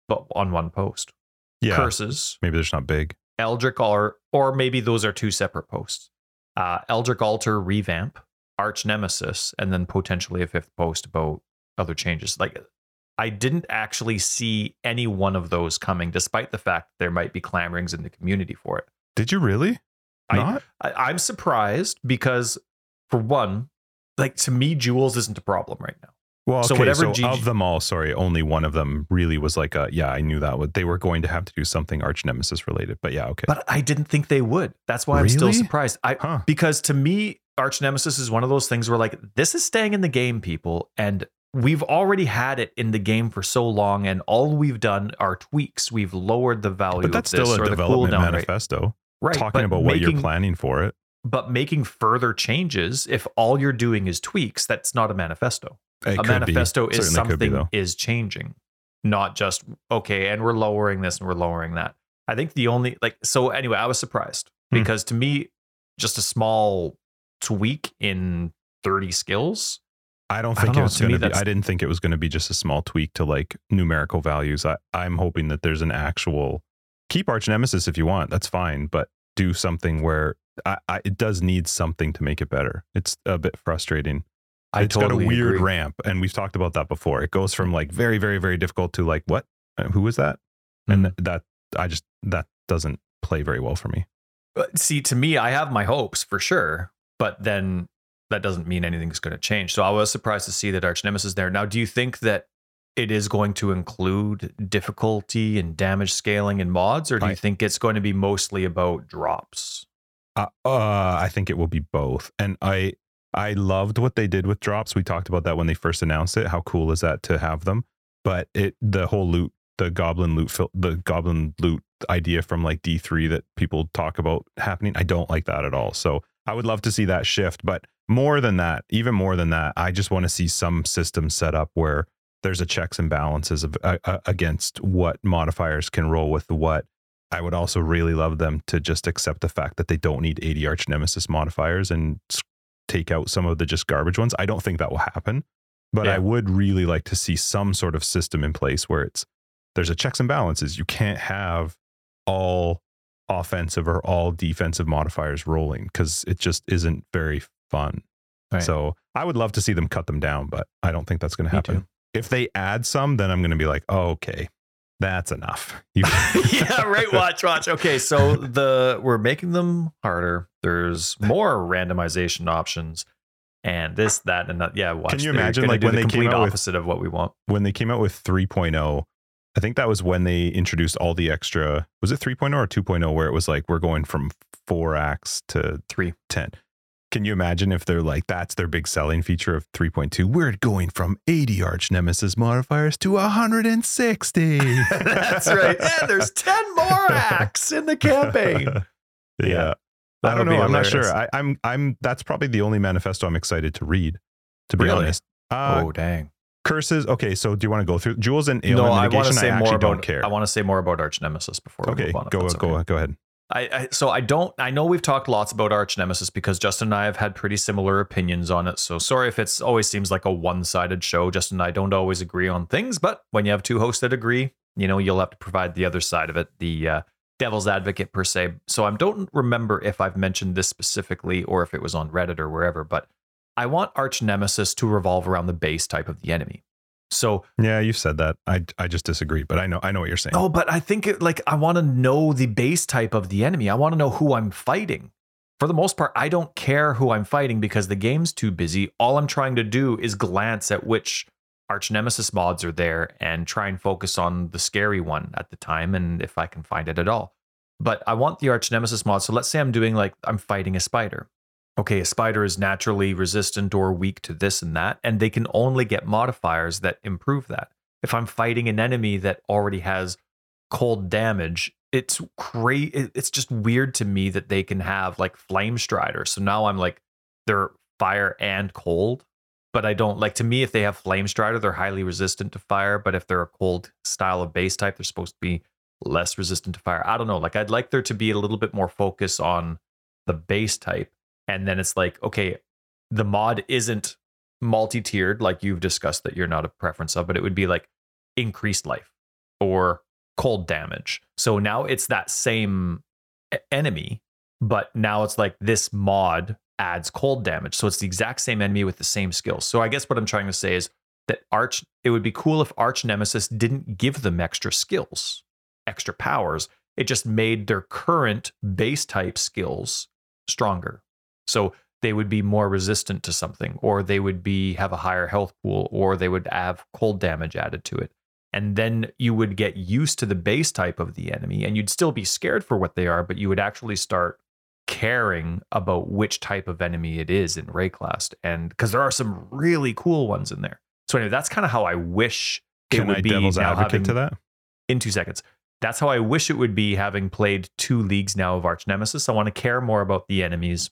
But on one post, Yeah, curses. maybe they're just not big. Eldritch or or maybe those are two separate posts. Uh, Eldritch Altar revamp, Arch Nemesis, and then potentially a fifth post about other changes. Like I didn't actually see any one of those coming, despite the fact there might be clamorings in the community for it. Did you really? Not? I, I'm surprised because, for one, like to me, jewels isn't a problem right now. Well, So whatever so GG of them all, sorry, only one of them really was like a yeah, I knew that would they were going to have to do something arch nemesis related. But yeah, okay. But I didn't think they would. That's why I'm still surprised. I huh. because to me, Arch Nemesis is one of those things where like this is staying in the game, people, and we've already had it in the game for so long, and all we've done are tweaks. We've lowered the value But that's of this still a development rate. manifesto. Right, talking about what you're planning for it. But making further changes, if all you're doing is tweaks, that's not a manifesto. It a manifesto is could be, something is changing, not just okay, and we're lowering this and we're lowering that. I think the only like so anyway, I was surprised Hmm. because to me, just a small tweak in 30 skills. I don't I think don't it was to me going to be. I didn't think it was going to be just a small tweak to like numerical values. I, I'm hoping that there's an actual keep arch nemesis if you want. That's fine, but do something where I, I, it does need something to make it better. It's a bit frustrating. I It's totally got a weird agree. ramp, and we've talked about that before. It goes from like very, very, very difficult to like what? Uh, Who was that? And Mm-hmm. that I just that doesn't play very well for me. But see, to me, I have my hopes for sure, but then that doesn't mean anything's going to change. So I was surprised to see that Arch Nemesis is there. Now, do you think that it is going to include difficulty and damage scaling and mods, or do you I- think it's going to be mostly about drops? Uh, uh, I think it will be both. And I I loved what they did with drops. We talked about that when they first announced it. How cool is that to have them? But it the whole loot, the goblin loot, the goblin loot idea from like D three that people talk about happening. I don't like that at all. So I would love to see that shift. But more than that, even more than that, I just want to see some system set up where there's a checks and balances of uh, against what modifiers can roll with what I would also really love them to just accept the fact that they don't need 80 arch nemesis modifiers and take out some of the just garbage ones. I don't think that will happen, but Yeah. I would really like to see some sort of system in place where it's there's a checks and balances. You can't have all offensive or all defensive modifiers rolling because it just isn't very fun. Right. So I would love to see them cut them down, but I don't think that's going to happen. If they add some, then I'm going to be like, oh, okay, that's enough. You- yeah, right. Watch, watch. Okay, so the we're making them harder. There's more randomization options, and this, that, and that. Yeah, watch. Can you They're imagine, gonna like, do when the they came complete out with- opposite of what we want? when they came out with 3.0 i think that was when they introduced all the extra was it 3.0 or 2.0 where it was like we're going from four acts to Three. 10 can you imagine if they're like that's their big selling feature of 3.2 we're going from 80 arch nemesis modifiers to 160 That's right. Yeah, there's ten more acts in the campaign. yeah, Yeah, i That don't would be know i'm not sure I, i'm i'm that's probably the only manifesto i'm excited to read to be Really? honest uh, oh dang! curses okay so do you want to go through jewels and ailment No, I want to say actually more don't care I want to say more about Arch Nemesis before we okay move on. go go okay. go ahead I, I so I don't I know we've talked lots about Arch Nemesis because Justin and I have had pretty similar opinions on it. So sorry if it's always seems like a one-sided show. Justin and I don't always agree on things, but when you have two hosts that agree, you know, you'll have to provide the other side of it, the uh, devil's advocate per se. So I don't remember if I've mentioned this specifically or if it was on Reddit or wherever, but I want Arch Nemesis to revolve around the base type of the enemy. So Yeah, you've said that. I I just disagree, but I know I know what you're saying. Oh, but I think it, like I want to know the base type of the enemy. I want to know who I'm fighting. For the most part, I don't care who I'm fighting because the game's too busy. All I'm trying to do is glance at which arch nemesis mods are there and try and focus on the scary one at the time and if I can find it at all. But I want the arch nemesis mod. So let's say I'm doing like I'm fighting a spider. Okay, a spider is naturally resistant or weak to this and that, and they can only get modifiers that improve that. If I'm fighting an enemy that already has cold damage. It's great. It's just weird to me that they can have like flame strider. So now I'm like, they're fire and cold, but I don't like to me. If they have flame strider, they're highly resistant to fire. But if they're a cold style of base type, they're supposed to be less resistant to fire. I don't know. Like I'd like there to be a little bit more focus on the base type, and then it's like, okay, the mod isn't multi-tiered like you've discussed that you're not a preference of, but it would be like increased life or cold damage. So now it's that same enemy, but now it's like this mod adds cold damage. So it's the exact same enemy with the same skills. So I guess what I'm trying to say is that Arch, it would be cool if Arch Nemesis didn't give them extra skills, extra powers. It just made their current base type skills stronger. So they would be more resistant to something, or they would be have a higher health pool, or they would have cold damage added to it. And then you would get used to the base type of the enemy, and you'd still be scared for what they are, but you would actually start caring about which type of enemy it is in Wraeclast. And because there are some really cool ones in there. So anyway, that's kind of how I wish Can it would I be devil's now advocate having, to that? in two seconds. That's how I wish it would be having played two leagues now of Arch Nemesis. I want to care more about the enemies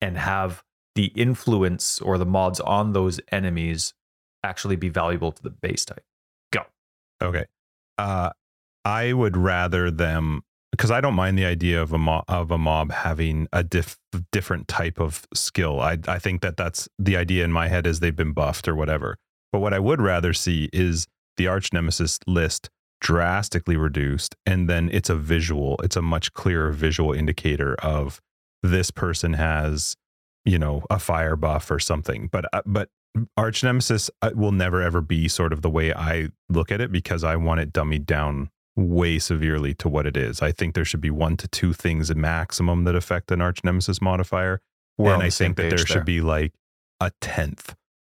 and have the influence or the mods on those enemies actually be valuable to the base type. Go. Okay. Uh, I would rather them because I don't mind the idea of a mob of a mob having a diff, different type of skill. I I think that that's the idea in my head is they've been buffed or whatever. But what I would rather see is the arch nemesis list drastically reduced and then it's a visual it's a much clearer visual indicator of this person has you know a fire buff or something. But uh, but arch nemesis uh, will never ever be sort of the way i look at it because i want it dummied down way severely to what it is. I think there should be one to two things at maximum that affect an arch nemesis modifier. We're and i think that there page should be like a tenth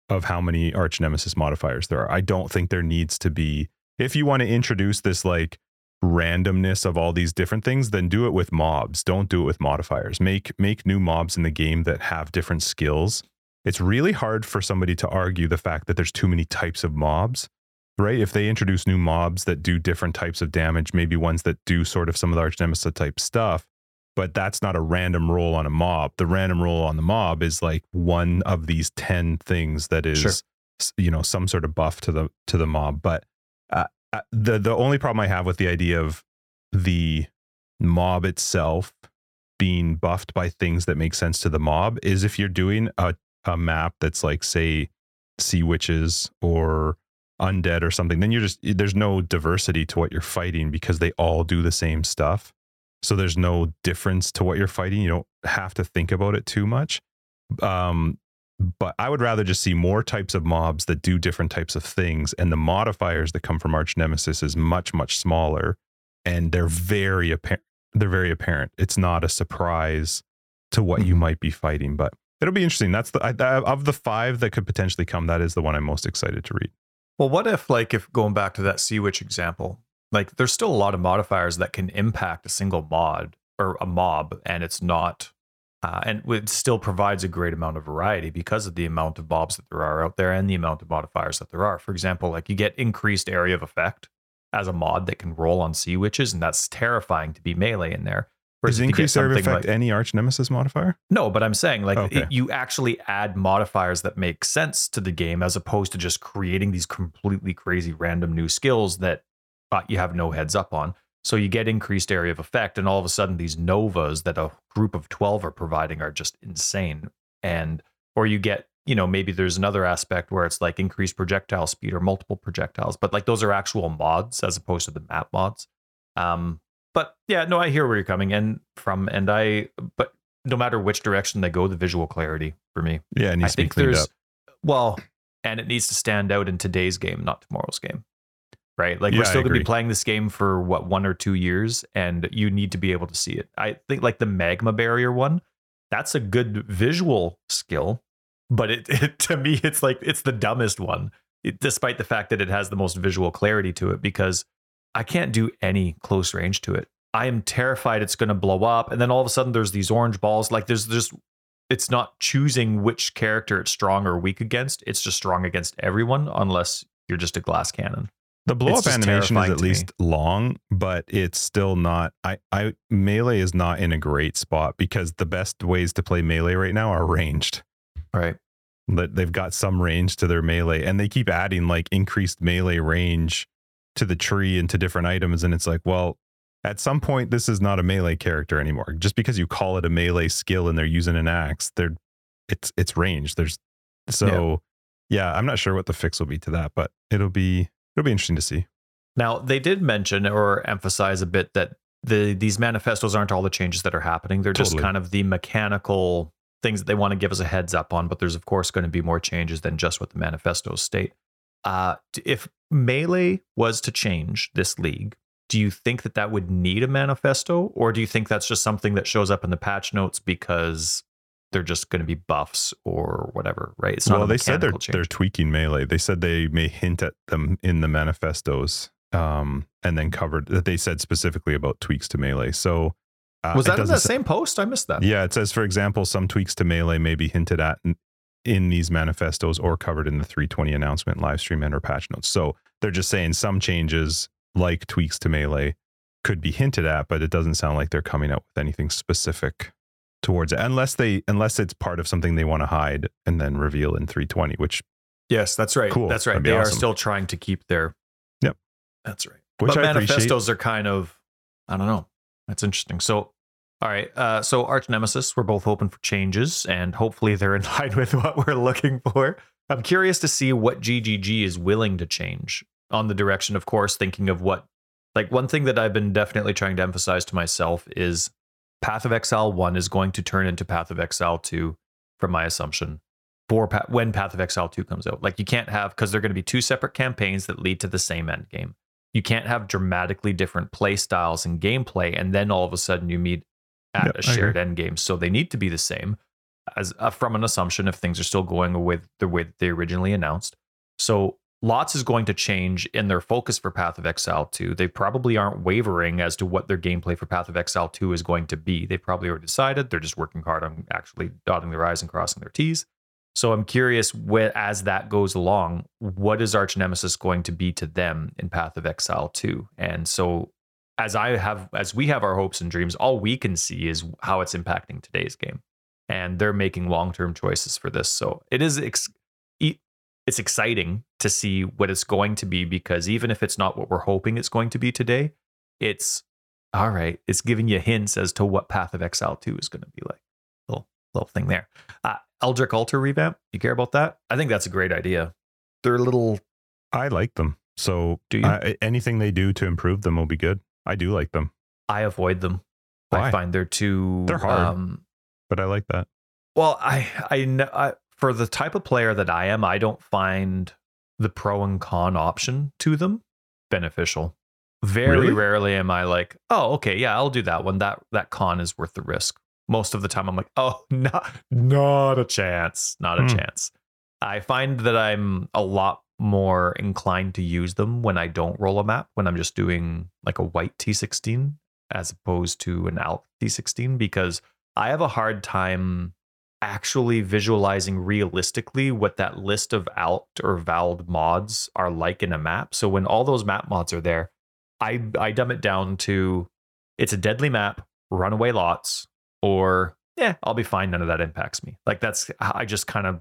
of how many arch nemesis modifiers there are. I don't think there needs to be if you want to introduce this like randomness of all these different things then do it with mobs. Don't do it with modifiers. Make make new mobs in the game that have different skills. It's really hard for somebody to argue the fact that there's too many types of mobs right? If they introduce new mobs that do different types of damage maybe ones that do sort of some of the arch nemesis type stuff but that's not a random roll on a mob. The random roll on the mob is like one of these 10 things that is Sure. you know some sort of buff to the to the mob. But uh, uh, the the only problem I have with the idea of the mob itself being buffed by things that make sense to the mob is if you're doing a, a map that's like say sea witches or undead or something then you're just there's no diversity to what you're fighting because they all do the same stuff. So there's no difference to what you're fighting. You don't have to think about it too much. Um but I would rather just see more types of mobs that do different types of things, and the modifiers that come from Arch Nemesis is much much smaller, and they're very apparent. They're very apparent. It's not a surprise to what you Mhm. might be fighting, but it'll be interesting. That's the I, I- of the five that could potentially come. That is the one I'm most excited to read. Well, what if, like, if going back to that Sea Witch example, like, there's still a lot of modifiers that can impact a single mod or a mob, and it's not, uh, and it still provides a great amount of variety because of the amount of mobs that there are out there and the amount of modifiers that there are. For example, like, you get increased area of effect as a mod that can roll on Sea Witches, and that's terrifying to be melee in there. Whereas Does if you get increased area of effect like- any Arch Nemesis modifier? no, but I'm saying like Okay. it- you actually add modifiers that make sense to the game as opposed to just creating these completely crazy random new skills that uh, you have no heads up on. So you get increased area of effect, and all of a sudden these novas that a group of twelve are providing are just insane. And or you get you know maybe there's another aspect where it's like increased projectile speed or multiple projectiles, but like those are actual mods as opposed to the map mods. Um, but yeah, no, I hear where you're coming and from, and I but no matter which direction they go, the visual clarity for me. Yeah, it needs I to be cleaned there's up. well, and it needs to stand out in today's game, not tomorrow's game. Right? Like Yeah, we're still gonna be playing this game for what one or two years, and you need to be able to see it. I think like the magma barrier one, that's a good visual skill, but it, it to me it's like it's the dumbest one, it- despite the fact that it has the most visual clarity to it because I can't do any close range to it. I am terrified it's going to blow up, and then all of a sudden there's these orange balls. Like there's just it's not choosing which character it's strong or weak against. It's just strong against everyone unless you're just a glass cannon. The blow up animation is at to me. least long, but it's still not. I, I melee is not in a great spot because the best ways to play melee right now are ranged. Right. That they've got some range to their melee, and they keep adding like increased melee range to the tree and to different items, and it's like, well, at some point, this is not a melee character anymore. Just because you call it a melee skill and they're using an axe, they're it's it's range. There's so yeah, I'm not sure what the fix will be to that, but it'll be it'll be interesting to see. Now, they did mention or emphasize a bit that the these manifestos aren't all the changes that are happening. They're just kind of the mechanical things that they want to give us a heads up on, but there's of course going to be more changes than just what the manifestos state. Uh, if melee was to change this league, do you think that that would need a manifesto, or do you think that's just something that shows up in the patch notes because they're just going to be buffs or whatever? Right? It's not well, a they said they're change. they're tweaking melee. They said they may hint at them in the manifestos, um, and then covered that they said specifically about tweaks to melee. So uh, Was that in that same post? I missed that. Yeah, it says, for example, some tweaks to melee may be hinted at in, in these manifestos or covered in the 320 announcement, live stream, and or patch notes. So they're just saying some changes, like tweaks to melee, could be hinted at, but it doesn't sound like they're coming out with anything specific towards it, unless they unless it's part of something they want to hide and then reveal in 320, which Yes, that's right. Cool. That's right. They are still trying to keep their. Yep. That's right. which but I appreciate. manifestos are kind of, I don't know. That's interesting. So, all right. Uh, so Arch Nemesis, we're both hoping for changes, and hopefully they're in line with what we're looking for. I'm curious to see what GGG is willing to change on the direction, of course, thinking of what, like one thing that I've been definitely trying to emphasize to myself is Path of Exile 1 is going to turn into Path of Exile 2, from my assumption, for pa- when Path of Exile 2 comes out. Like you can't have, because they're going to be two separate campaigns that lead to the same end game. You can't have dramatically different play styles and gameplay, and then all of a sudden you meet at Yep, a shared end game. So they need to be the same as uh, from an assumption if things are still going with the way that they originally announced. So lots is going to change in their focus for Path of Exile 2. They probably aren't wavering as to what their gameplay for Path of Exile 2 is going to be. They probably already decided. They're just working hard on actually dotting their I's and crossing their T's. So I'm curious, as that goes along, what is Arch Nemesis going to be to them in Path of Exile 2? And so as I have, as we have our hopes and dreams, all we can see is how it's impacting today's game. And they're making long-term choices for this. So it is ex- it's exciting to see what it's going to be because even if it's not what we're hoping it's going to be today, it's all right. It's giving you hints as to what Path of Exile 2 is going to be like. Little little thing there. Uh, Eldritch Altar revamp. You care about that? I think that's a great idea. They're a little. I like them. So Do you? I- anything they do to improve them will be good. I do like them, I avoid them. Why? I find they're too. They're hard. Um, but I like that. Well, I, I, I, for the type of player that I am, I don't find the pro and con option to them beneficial. Very Really? rarely am I like, oh, okay, yeah, I'll do that one. That that con is worth the risk. Most of the time, I'm like, oh, not, not a chance, not a Hmm. chance. I find that I'm a lot more inclined to use them when I don't roll a map, when I'm just doing like a white T16 as opposed to an alt T16, because I have a hard time actually visualizing realistically what that list of alt or vald mods are like in a map. So when all those map mods are there, I I dumb it down to it's a deadly map, runaway lots, or yeah, I'll be fine. None of that impacts me. Like that's I just kind of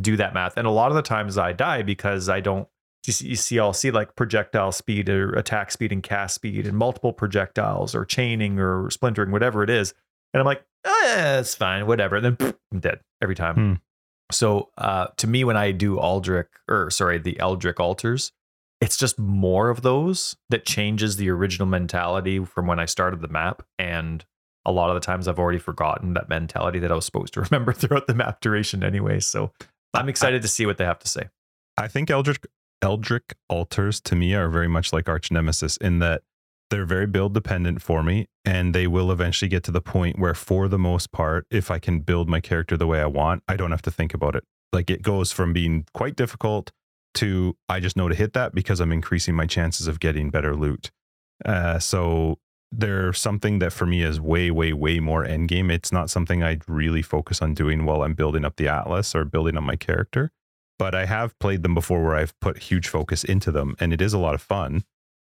do that math, and a lot of the times I die because I don't. You see, I'll see like projectile speed or attack speed and cast speed and multiple projectiles or chaining or splintering, whatever it is. And I'm like, oh, yeah, it's fine, whatever. And then I'm dead every time. Hmm. So uh, to me, when I do Aldrich, or sorry, the Eldritch altars, it's just more of those that changes the original mentality from when I started the map. And a lot of the times I've already forgotten that mentality that I was supposed to remember throughout the map duration anyway. So I'm excited to see what they have to say. I think Eldritch Eldritch altars to me are very much like Arch Nemesis in that they're very build dependent for me, and they will eventually get to the point where, for the most part, if I can build my character the way I want, I don't have to think about it. Like it goes from being quite difficult to I just know to hit that because I'm increasing my chances of getting better loot. Uh, so they're something that for me is way, way, way more endgame. It's not something I really focus on doing while I'm building up the Atlas or building up my character. but I have played them before where I've put huge focus into them and it is a lot of fun,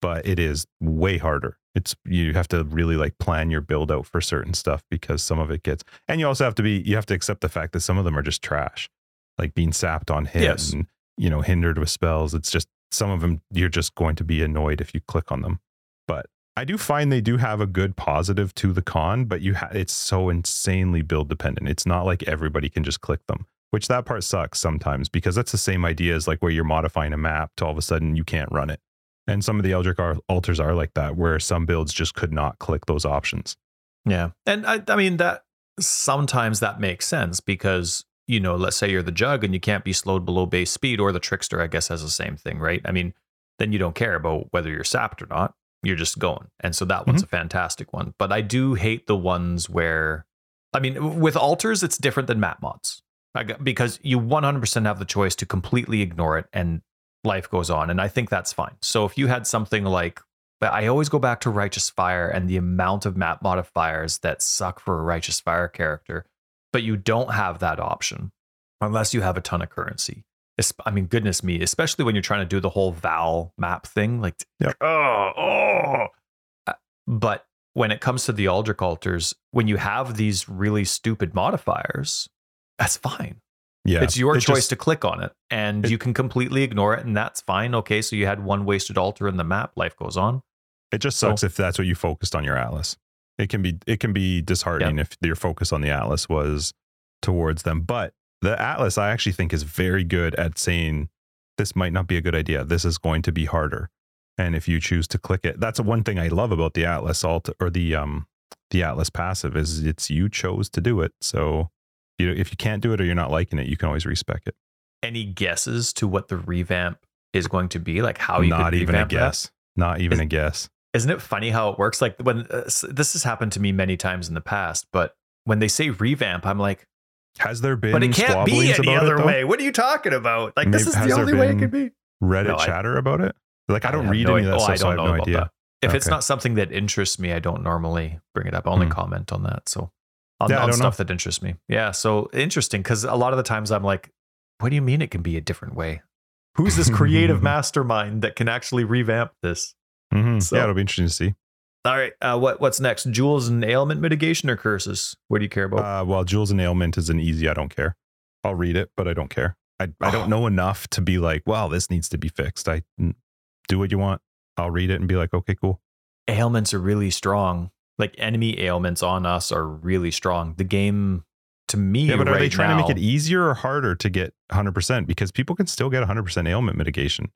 but it is way harder. It's you have to really like plan your build out for certain stuff because some of it gets and you also have to be you have to accept the fact that some of them are just trash. Like being sapped on hit Yes. and you know hindered with spells. It's just some of them you're just going to be annoyed if you click on them. But I do find they do have a good positive to the con, but you ha- it's so insanely build dependent. It's not like everybody can just click them, which that part sucks sometimes because that's the same idea as like where you're modifying a map to all of a sudden you can't run it. And some of the Eldritch Ar- altars are like that, where some builds just could not click those options. Yeah. And I, I mean, that sometimes that makes sense because, you know, let's say you're the jug and you can't be slowed below base speed, or the trickster, I guess, has the same thing, right? I mean, then you don't care about whether you're sapped or not. You're just going. And so that one's mm-hmm. a fantastic one. But I do hate the ones where, I mean, with altars, it's different than map mods I got- because you 100% have the choice to completely ignore it and life goes on. And I think that's fine. So if you had something like, but I always go back to Righteous Fire and the amount of map modifiers that suck for a Righteous Fire character, but you don't have that option unless you have a ton of currency. I mean, goodness me, especially when you're trying to do the whole Vaal map thing. Like, Yep. oh, oh. Uh, But when it comes to the Aldrich altars, when you have these really stupid modifiers, that's fine. Yeah, It's your it choice just- to click on it, and it- you can completely ignore it, and that's fine. Okay, so you had one wasted altar in the map. Life goes on. It just So- sucks if that's what you focused on your atlas. It can be it can be disheartening if your focus on the atlas was towards them. But the atlas, I actually think, is very good at saying this might not be a good idea. This is going to be harder, and if you choose to click it, that's one thing I love about the atlas alt or the um the atlas passive is it's you chose to do it. So you know, if you can't do it or you're not liking it, you can always respec it. Any guesses to what the revamp is going to be? Like how you not even a revamp that? guess. Not even Is- a guess. Isn't it funny how it works? Like when uh, this has happened to me many times in the past, but when they say revamp, I'm like, Has there been but it can't be any about it, other way. What are you talking about? Like this is the only way it could be. Reddit No, I- chatter about it? Like I don't have read no any of that oh, stuff, I so I don't have know no idea. that. If it's not something that interests me, I don't normally bring it up. I only Hmm. comment on that. So on, Yeah, on don't know. stuff that interests me. Yeah. So interesting because a lot of the times I'm like, what do you mean it can be a different way? Who's this creative mastermind that can actually revamp this? Mhm. So- yeah, it'll be interesting to see. All right. Uh, what what's next? Jewels and ailment mitigation or curses? What do you care about? Uh, well, Jewels and ailment is an easy. I don't care. I'll read it, but I don't care. I I don't know enough to be like, well, this needs to be fixed. I do what you want. I'll read it and be like, okay, cool. ailments are really strong. Like enemy ailments on us are really strong. The game, to me, Yeah, but are they trying to make it easier or harder to get 100%? Because people can still get 100% ailment mitigation.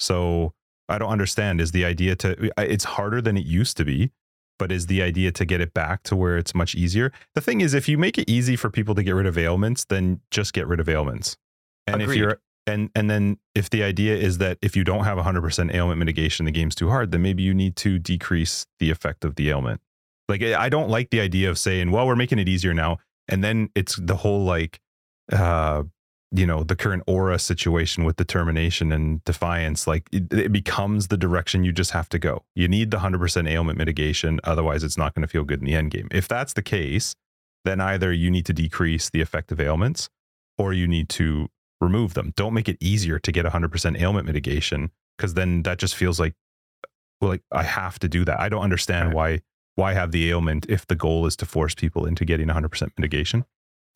So I don't understand. Is the idea to, it's harder than it used to be, but is the idea to get it back to where it's much easier? The thing is, if you make it easy for people to get rid of ailments, then just get rid of ailments. And if you're, and, and then if the idea is that if you don't have 100% ailment mitigation, the game's too hard, then maybe you need to decrease the effect of the ailment. Like, I I don't like the idea of saying, well, we're making it easier now and then it's the whole like uh you know the current aura situation with determination and defiance like it, it becomes the direction you just have to go. You need the 100% ailment mitigation otherwise it's not going to feel good in the end game. If that's the case then either you need to decrease the effect of ailments or you need to remove them. Don't make it easier to get 100% ailment mitigation because then that just feels like well like i have to do that. I don't understand Right. why why have the ailment if the goal is to force people into getting 100% mitigation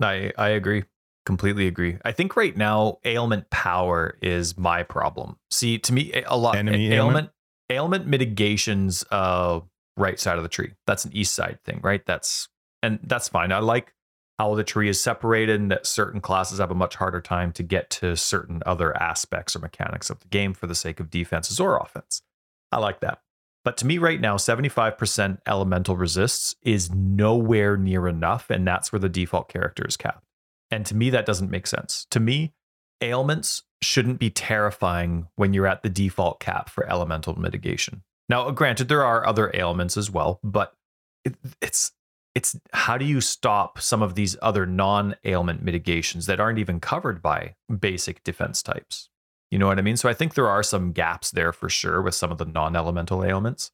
I I agree. Completely agree. I think right now ailment power is my problem. See, to me, a lot Enemy ailment ailment mitigations uh right side of the tree. That's an east side thing, right? That's and that's fine. I like how the tree is separated and that certain classes have a much harder time to get to certain other aspects or mechanics of the game for the sake of defenses or offense. I like that. But to me, right now, 75% elemental resists is nowhere near enough. And that's where the default character is capped. And to me, that doesn't make sense. To me, ailments shouldn't be terrifying when you're at the default cap for elemental mitigation. Now, granted, there are other ailments as well, but it, it's it's how do you stop some of these other non-ailment mitigations that aren't even covered by basic defense types? You know what I mean? So I think there are some gaps there for sure with some of the non-elemental ailments.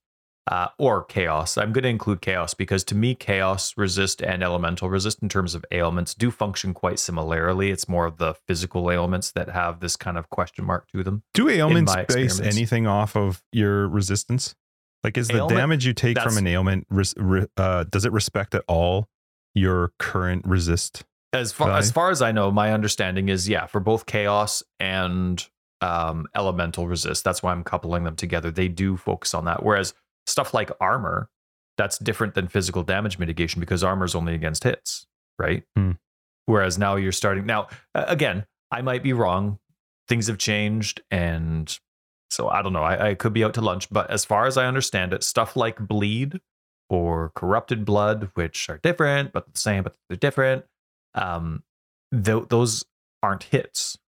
uh, or chaos. I'm going to include chaos because to me, chaos resist and elemental resist in terms of ailments do function quite similarly. It's more of the physical ailments that have this kind of question mark to them. Do ailments base anything off of your resistance? Like, is the Ailment, damage you take from an ailment, uh, does it respect at all your current resist? As far value? as far as I know, my understanding is yeah, for both chaos and um, elemental resist. That's why I'm coupling them together. They do focus on that. Whereas stuff like armor, that's different than physical damage mitigation because armor is only against hits, right? Hmm. Whereas now you're starting. Now, again, I might be wrong. Things have changed. And so I don't know. I, I could be out to lunch. But as far as I understand it, stuff like bleed or corrupted blood, which are different, but the same, but they're different, um, th- those aren't hits.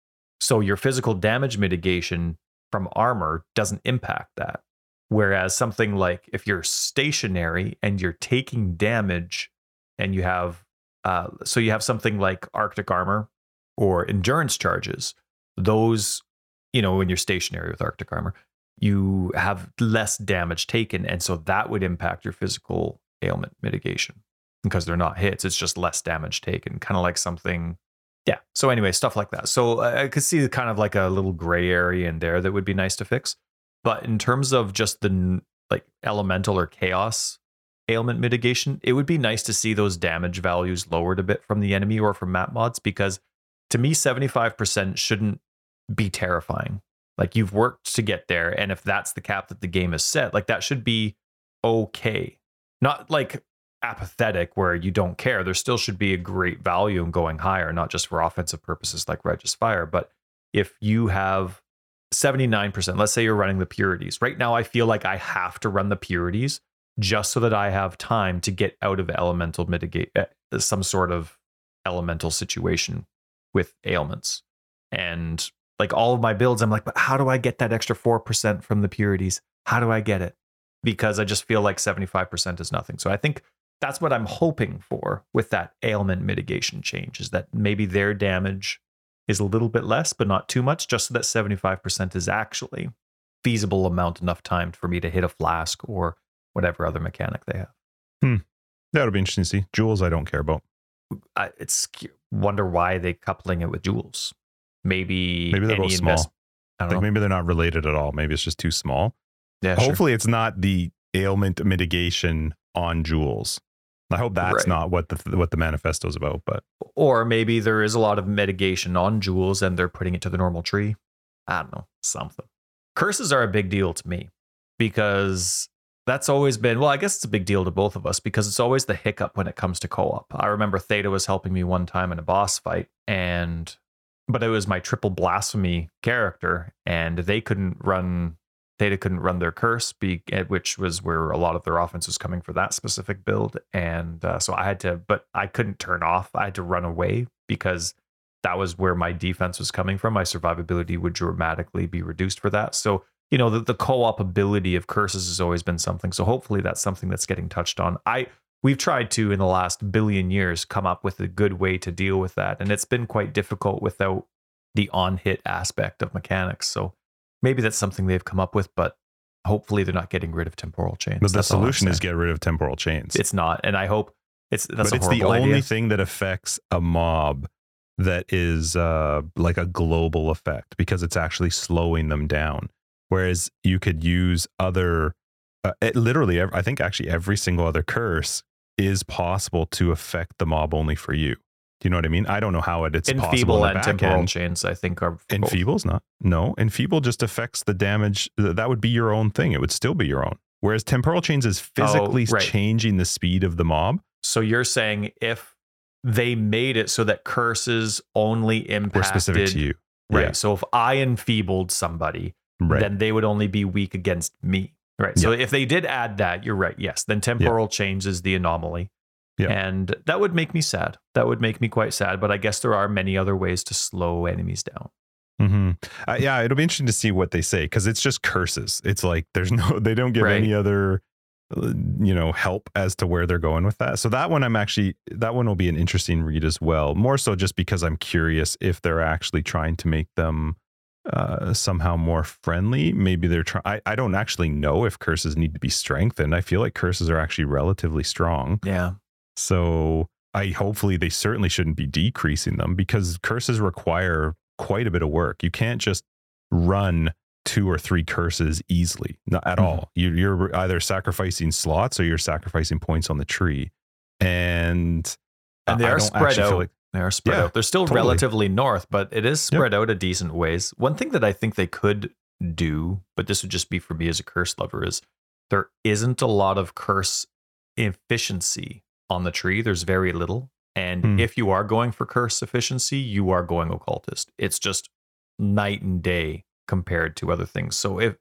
So your physical damage mitigation from armor doesn't impact that. Whereas something like if you're stationary and you're taking damage and you have, uh, so you have something like Arctic armor or endurance charges, those, you know, when you're stationary with Arctic armor, you have less damage taken. And so that would impact your physical ailment mitigation because they're not hits. It's just less damage taken, kind of like something. Yeah. So, anyway, stuff like that. So, uh, I could see kind of like a little gray area in there that would be nice to fix. But in terms of just the like elemental or chaos ailment mitigation, it would be nice to see those damage values lowered a bit from the enemy or from map mods because to me 75% shouldn't be terrifying. Like you've worked to get there and if that's the cap that the game has set, like that should be okay. Not like apathetic where you don't care. There still should be a great value in going higher, not just for offensive purposes like Righteous Fire, but if you have 79%. Let's say you're running the purities. Right now, I feel like I have to run the purities just so that I have time to get out of elemental mitigate uh, some sort of elemental situation with ailments. And like all of my builds, I'm like, but how do I get that extra 4% from the purities? How do I get it? Because I just feel like 75% is nothing. So I think that's what I'm hoping for with that ailment mitigation change is that maybe their damage is a little bit less, but not too much, just so that 75% is actually feasible amount enough time for me to hit a flask or whatever other mechanic they have. Hmm. That'll be interesting to see. Jewels, I don't care about. I, it's wonder why they coupling it with jewels. Maybe maybe they're both small. Invest- like know. maybe they're not related at all. Maybe it's just too small. Yeah. Hopefully, sure. it's not the ailment mitigation on jewels. I hope that's right. not what the what the manifesto is about, but or maybe there is a lot of mitigation on jewels and they're putting it to the normal tree. I don't know, something. Curses are a big deal to me because that's always been well, I guess it's a big deal to both of us because it's always the hiccup when it comes to co-op. I remember Theta was helping me one time in a boss fight and but it was my triple blasphemy character and they couldn't run Theta couldn't run their curse, be, eh, which was where a lot of their offense was coming for that specific build. And uh, so I had to, but I couldn't turn off. I had to run away because that was where my defense was coming from. My survivability would dramatically be reduced for that. So, you know, the, the co-op ability of curses has always been something. So hopefully that's something that's getting touched on. I we've tried to in the last billion years come up with a good way to deal with that. And it's been quite difficult without the on-hit aspect of mechanics. So maybe that's something they've come up with, but hopefully they're not getting rid of temporal chains. But the that's solution is get rid of temporal chains. It's not, and I hope it's that's. But it's the only idea. thing that affects a mob that is uh, like a global effect because it's actually slowing them down. Whereas you could use other, uh, it, literally, I think actually every single other curse is possible to affect the mob only for you. Do you know what I mean? I don't know how it, it's Enfeeble possible. and temporal end. chains, I think, are Enfeeble's not. No, Enfeeble just affects the damage. That would be your own thing. It would still be your own. Whereas temporal chains is oh, physically oh, right. changing the speed of the mob. So you're saying if they made it so that curses only impacted Were specific to you, right? Yeah. So if I enfeebled somebody, right. then they would only be weak against me, right? So if they did add that, you're right. Yes, then temporal yeah. chains is the anomaly. Yeah. And that would make me sad. That would make me quite sad. But I guess there are many other ways to slow enemies down. Mm-hmm. Uh, yeah, it'll be interesting to see what they say because it's just curses. It's like there's no, they don't give right. any other, uh, you know, help as to where they're going with that. So that one, I'm actually, that one will be an interesting read as well. More so just because I'm curious if they're actually trying to make them uh, somehow more friendly. Maybe they're trying. I, I don't actually know if curses need to be strengthened. I feel like curses are actually relatively strong. Yeah. So I hopefully they certainly shouldn't be decreasing them because curses require quite a bit of work. You can't just run two or three curses easily, not at Mhm. all. You, you're either sacrificing slots or you're sacrificing points on the tree, and And they I are spread out. like- They are spread Yeah, out. They're still totally. relatively north, but it is spread out a decent ways. One thing that I think they could do, but this would just be for me as a curse lover, is there isn't a lot of curse efficiency on the tree. There's very little. And Hmm. if you are going for curse efficiency, you are going occultist. It's just night and day compared to other things. So if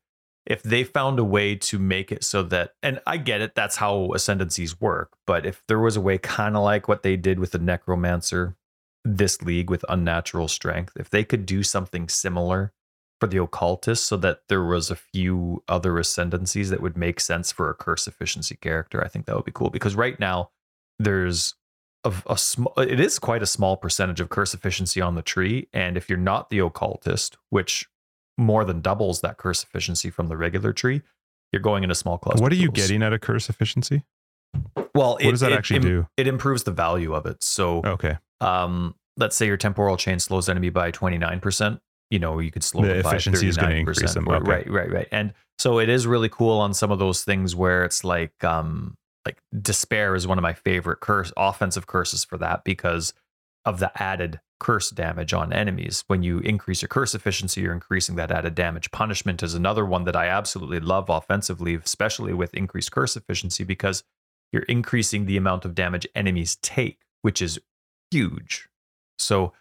if they found a way to make it so that and I get it, that's how ascendancies work, but if there was a way kind of like what they did with the necromancer this league with unnatural strength, if they could do something similar for the occultist so that there was a few other ascendancies that would make sense for a curse efficiency character, I think that would be cool because right now there's a, a small it is quite a small percentage of curse efficiency on the tree and if you're not the occultist, which more than doubles that curse efficiency from the regular tree, you're going into small cluster. what are you getting at a curse efficiency? Well, What does that actually do? Oh. It improves the value of it. So Okay, um, let's say your temporal chain slows enemy by 29%, you know, you could slow The it by efficiency is gonna 39%. increase them, okay. right, right, right. And so it is really cool on some of those things where it's like, um, like despair is one of my favorite curse offensive curses for that because of the added curse damage on enemies. When you increase your curse efficiency, you're increasing that added damage. Punishment is another one that I absolutely love offensively, especially with increased curse efficiency because you're increasing the amount of damage enemies take, which is huge. So,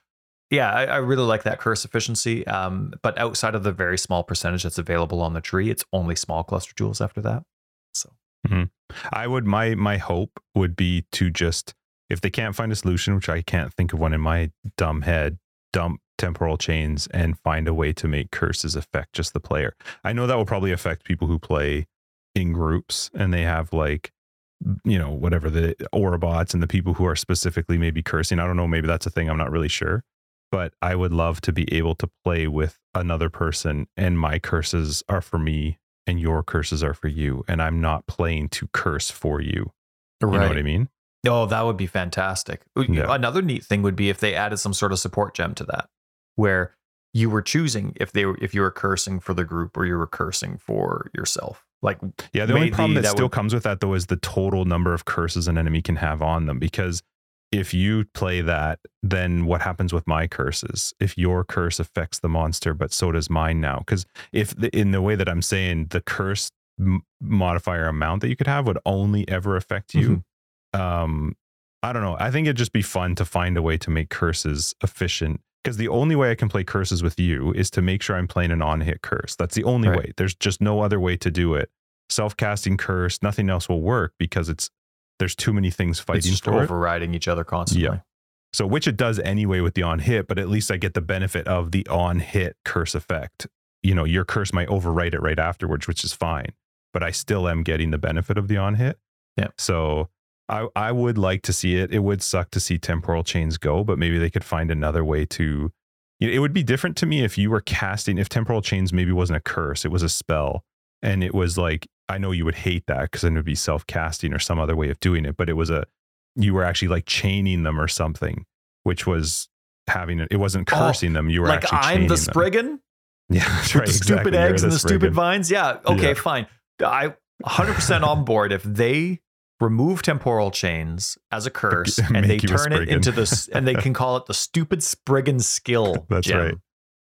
yeah, I, I really like that curse efficiency. Um, but outside of the very small percentage that's available on the tree, it's only small cluster jewels after that. So, I would my my hope would be to just if they can't find a solution, which I can't think of one in my dumb head, dump temporal chains and find a way to make curses affect just the player. I know that will probably affect people who play in groups and they have like you know whatever the aura bots and the people who are specifically maybe cursing. I don't know, maybe that's a thing. I'm not really sure. But I would love to be able to play with another person and my curses are for me and your curses are for you and I'm not playing to curse for you. You know what I mean? Oh, that would be fantastic. Yeah. Another neat thing would be if they added some sort of support gem to that, where you were choosing if they were if you were cursing for the group or you were cursing for yourself. Like Yeah, the only problem that, that still would- comes with that though is the total number of curses an enemy can have on them. Because if you play that, then what happens with my curses? If your curse affects the monster, but so does mine now. Because if the, in the way that I'm saying, the curse m- modifier amount that you could have would only ever affect you. Um, I don't know. I think it'd just be fun to find a way to make curses efficient. Because the only way I can play curses with you is to make sure I'm playing an on hit curse. That's the only Right. way. There's just no other way to do it. Self casting curse, nothing else will work because it's there's too many things it's fighting just for it. overriding each other constantly. Yeah. So which it does anyway with the on hit, but at least I get the benefit of the on hit curse effect. You know, your curse might overwrite it right afterwards, which is fine, but I still am getting the benefit of the on hit. Yeah. So I I would like to see it. It would suck to see temporal chains go, but maybe they could find another way to. you know, It would be different to me if you were casting if temporal chains maybe wasn't a curse, it was a spell, and it was like I know you would hate that because then it would be self casting or some other way of doing it, but it was a you were actually like chaining them or something, which was having it. It wasn't Oh, cursing them. You were Like actually I'm the them. Spriggan Yeah, that's right. the stupid exactly. You're eggs and the stupid vines. Yeah. Okay, Yeah. fine. I 100% on board if they remove temporal chains as a curse and they turn it into this and they can call it the stupid Spriggan skill. That's right.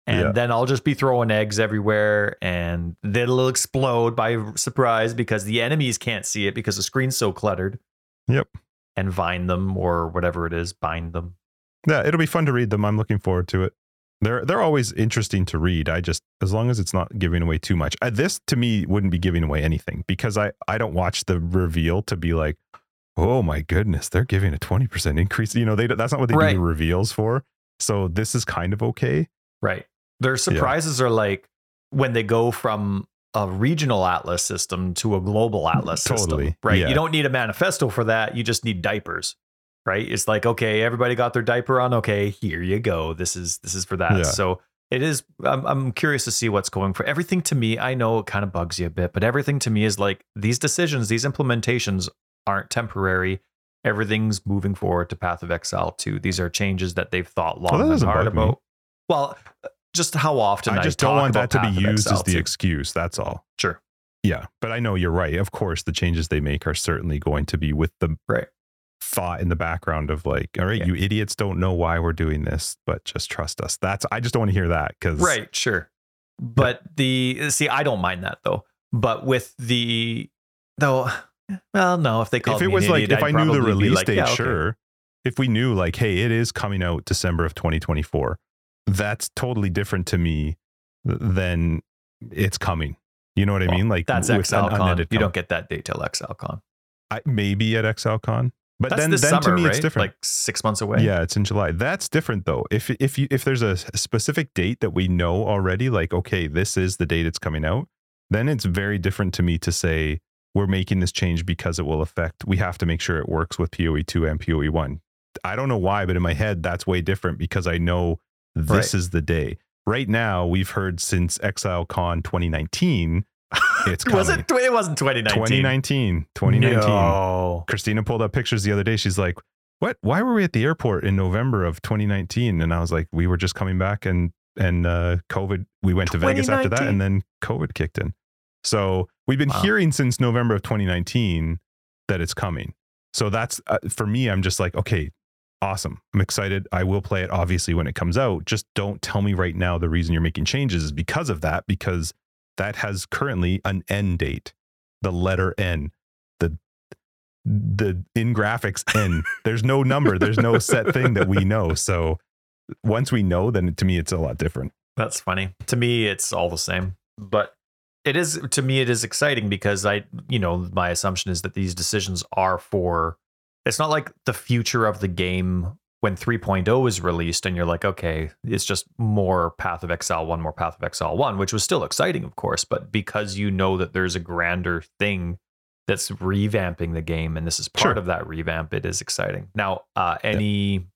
And Yeah. then I'll just be throwing eggs everywhere and it'll explode by surprise because the enemies can't see it because the screen's so cluttered. Yep. And vine them or whatever it is, bind them. Yeah, it'll be fun to read them. I'm looking forward to it. They're they're always interesting to read. I just as long as it's not giving away too much. Uh, this to me wouldn't be giving away anything because I I don't watch the reveal to be like, oh my goodness, they're giving a twenty percent increase. You know, they that's not what they Right. do the reveals for. So this is kind of okay. Right. Their surprises are like when they go from a regional atlas system to a global atlas system. Right. yeah. You don't need a manifesto for that. You just need diapers. Right. It's like, okay, everybody got their diaper on. Okay, here you go. This is this is for that. Yeah. So it is. I'm, I'm curious to see what's going for everything. To me, I know it kind of bugs you a bit, but everything to me is like these decisions, these implementations aren't temporary. Everything's moving forward to Path of Exile 2. These are changes that they've thought long Well, and hard bug me. about. Well, just how often I just talk don't want that to be used as the 2. excuse. That's all. Sure. Yeah, but I know you're right. Of course, the changes they make are certainly going to be with the Right. thought in the background of like, all right, Yeah. you idiots don't know why we're doing this, but just trust us. That's I just don't want to hear that because Right, sure. But the see, I don't mind that though. But with the though, well, no, if they called if it was like idiot, if I'd I knew the release like, date, yeah, okay. sure. If we knew like, hey, it is coming out December of 2024, that's totally different to me than it's coming. You know what I mean? Like That's ExileCon. You don't get that date till ExileCon. I, maybe at ExileCon, but That's then then summer, to me right? it's different. Like six months away. Yeah, it's in July. That's different though. If if you if there's a specific date that we know already, like okay, this is the date it's coming out, then it's very different to me to say we're making this change because it will affect. We have to make sure it works with PoE two and PoE one. I don't know why, but in my head that's way different because I know this Right. is the day. Right now, we've heard since ExileCon 2019, it's coming. was it? It wasn't 2019. 2019, 2019. No. Christina pulled up pictures the other day. She's like, "What? Why were we at the airport in November of 2019?" And I was like, "We were just coming back, and and uh, COVID. We went to Vegas after that, and then COVID kicked in. So we've been Wow. hearing since November of 2019 that it's coming. So that's uh, for me. I'm just like, okay, awesome. I'm excited. I will play it obviously when it comes out. Just don't tell me right now the reason you're making changes is because of that. Because that has currently an end date, the letter N, the the in graphics N. There's no number. There's no set thing that we know. So once we know, then to me it's a lot different. That's funny. To me, it's all the same. But it is to me, it is exciting because I, you know, my assumption is that these decisions are for. It's not like the future of the game when 3.0 is released and you're like, okay, it's just more Path of Exile 1, more Path of Exile 1, which was still exciting, of course. But because you know that there's a grander thing that's revamping the game and this is part Sure. of that revamp, it is exciting. Now, uh, any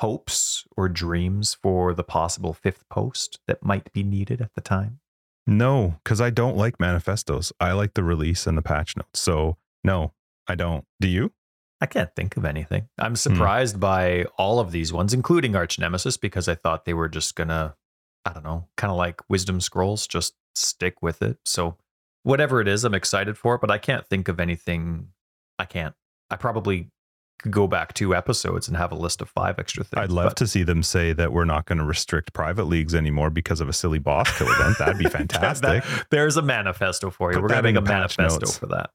hopes or dreams for the possible fifth post that might be needed at the time? No, because I don't like manifestos. I like the release and the patch notes. So no, I don't. Do you? I can't think of anything. I'm hmm. surprised by all of these ones, including Archnemesis, because I thought they were just gonna, I don't know, kind of like Wisdom Scrolls, just stick with it. So whatever it is, I'm excited for it, but I can't think of anything. I can't. I probably could go back two episodes and have a list of five extra things. I'd love but- to see them say that we're not going to restrict private leagues anymore because of a silly boss kill event. That'd be That- fantastic. there's a manifesto for you. Put We're gonna make a manifesto notes. for that.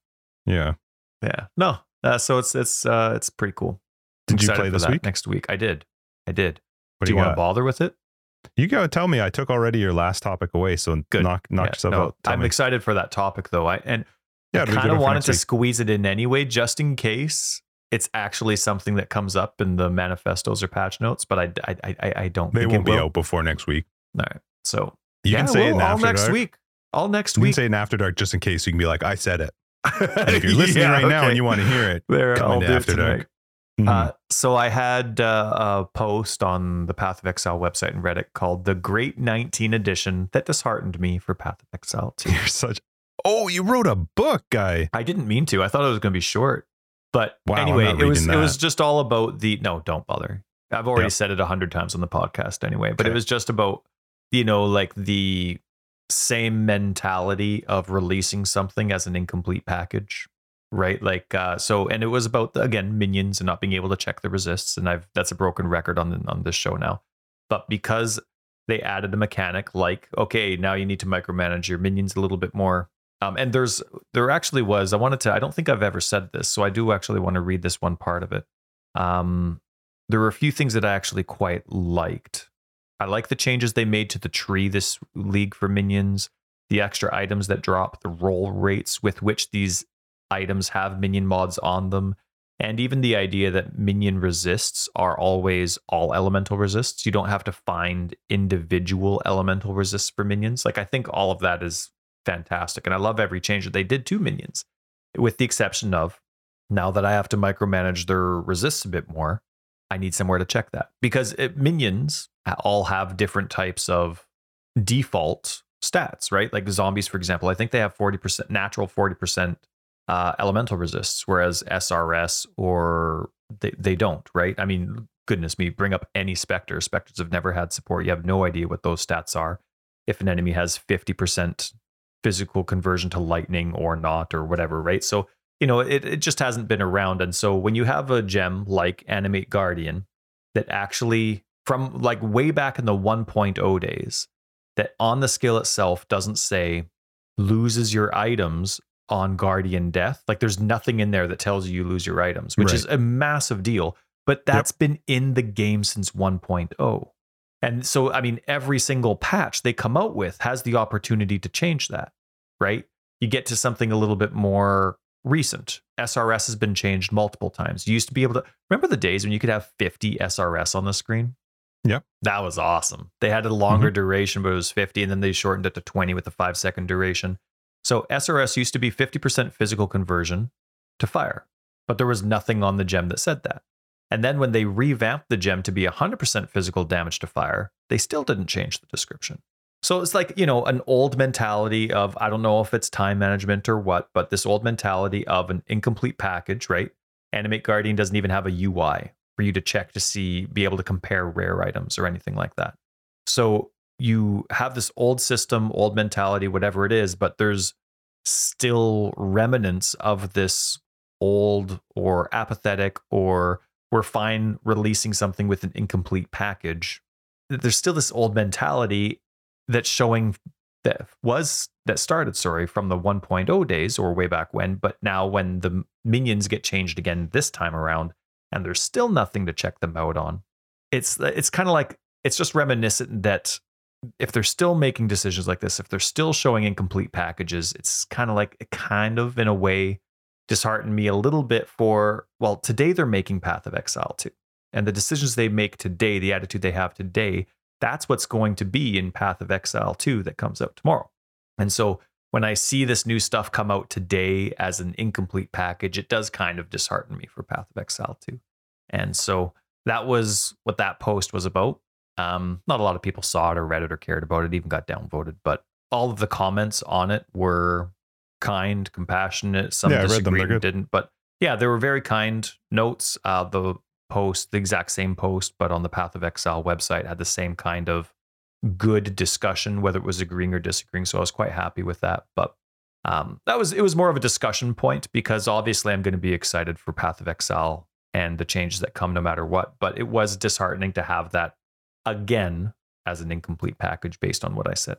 yeah. Yeah. No. Uh, so it's it's uh it's pretty cool. Did you play this week? Next week. I did. I did. What do you, got? want to bother with it? You gotta tell me. I took already your last topic away, so Good. knock knock Yeah, yourself no, out. Tell I'm me. excited for that topic though. I and Yeah, I it'll be a kind of wanted to week. squeeze it in anyway, just in case it's actually something that comes up in the manifestos or patch notes. But I I I, I don't. They think won't it be will. out before next week. All right. So You yeah, can say it well, in all after next dark. week. All next You can week. say it in after dark just in case you can be like, I said it. And if you're listening Yeah, right now and you want to hear it, there, come I'll into do it After Dark. tonight. mhm. Uh, so I had uh, a post on the Path of Exile website and Reddit called "The Great 19 Edition" that disheartened me for Path of Exile 2. you're such. Oh, you wrote a book, guy. I didn't mean to. I thought it was going to be short, but Wow, anyway, it was reading it was just all about the. No, don't bother. I've already Yep. said it a hundred times on the podcast anyway, but it was just about you know like the same mentality of releasing something as an incomplete package right? Like uh so and it was about again minions and not being able to check the resists and i've that's a broken record on the, on this show now. But because they added a mechanic like okay now you need to micromanage your minions a little bit more. Um and there's there actually was i wanted to i don't think i've ever said this so i do actually want to read this one part of it. Um there were a few things that i actually quite liked i like the changes they made to the tree this league for minions the extra items that drop the roll rates with which these items have minion mods on them and even the idea that minion resists are always all elemental resists. You don't have to find individual elemental resists for minions. Like i think all of that is fantastic and i love every change that they did to minions with the exception of now that i have to micromanage their resists a bit more i need somewhere to check that because it, minions all have different types of default stats, right? Like zombies, for example, I think they have 40% natural, 40% uh, elemental resists, whereas SRS or they, they don't, right? I mean, goodness me, bring up any Spectre. Spectres have never had support. You have no idea what those stats are. If an enemy has 50% physical conversion to lightning or not, or whatever, right? So, you know, it, it just hasn't been around. And so when you have a gem like Animate Guardian that actually, from like way back in the 1.0 days, that on the skill itself doesn't say loses your items on guardian death. Like there's nothing in there that tells you you lose your items, which right. is a massive deal. But that's yep. been in the game since 1.0. And so, I mean, every single patch they come out with has the opportunity to change that, right? You get to something a little bit more recent. SRS has been changed multiple times. You used to be able to remember the days when you could have 50 SRS on the screen? Yep. That was awesome. They had a longer mm-hmm. duration, but it was 50, and then they shortened it to 20 with a five second duration. So SRS used to be 50% physical conversion to fire, but there was nothing on the gem that said that. And then when they revamped the gem to be 100% physical damage to fire, they still didn't change the description. So it's like, you know, an old mentality of, I don't know if it's time management or what, but this old mentality of an incomplete package, right? Animate Guardian doesn't even have a UI for you to check to see, be able to compare rare items or anything like that. So you have this old system, old mentality, whatever it is, but there's still remnants of this old or apathetic or we're fine releasing something with an incomplete package. There's still this old mentality that's showing that was that started, sorry, from the 1.0 days or way back when, but now when the minions get changed again this time around and there's still nothing to check them out on. It's it's kind of like it's just reminiscent that if they're still making decisions like this, if they're still showing incomplete packages, it's kind of like kind of in a way disheartened me a little bit for well, today they're making Path of Exile too. And the decisions they make today, the attitude they have today, that's what's going to be in Path of Exile 2 that comes out tomorrow. And so when I see this new stuff come out today as an incomplete package, it does kind of dishearten me for Path of Exile 2. And so that was what that post was about. Um, not a lot of people saw it or read it or cared about it, even got downvoted, but all of the comments on it were kind, compassionate. Some yeah, disagreed and didn't, but yeah, there were very kind notes. Uh, the post, the exact same post, but on the Path of Exile website had the same kind of good discussion, whether it was agreeing or disagreeing. So I was quite happy with that. But um, that was it was more of a discussion point because obviously I'm going to be excited for Path of Exile and the changes that come no matter what. But it was disheartening to have that again as an incomplete package based on what I said.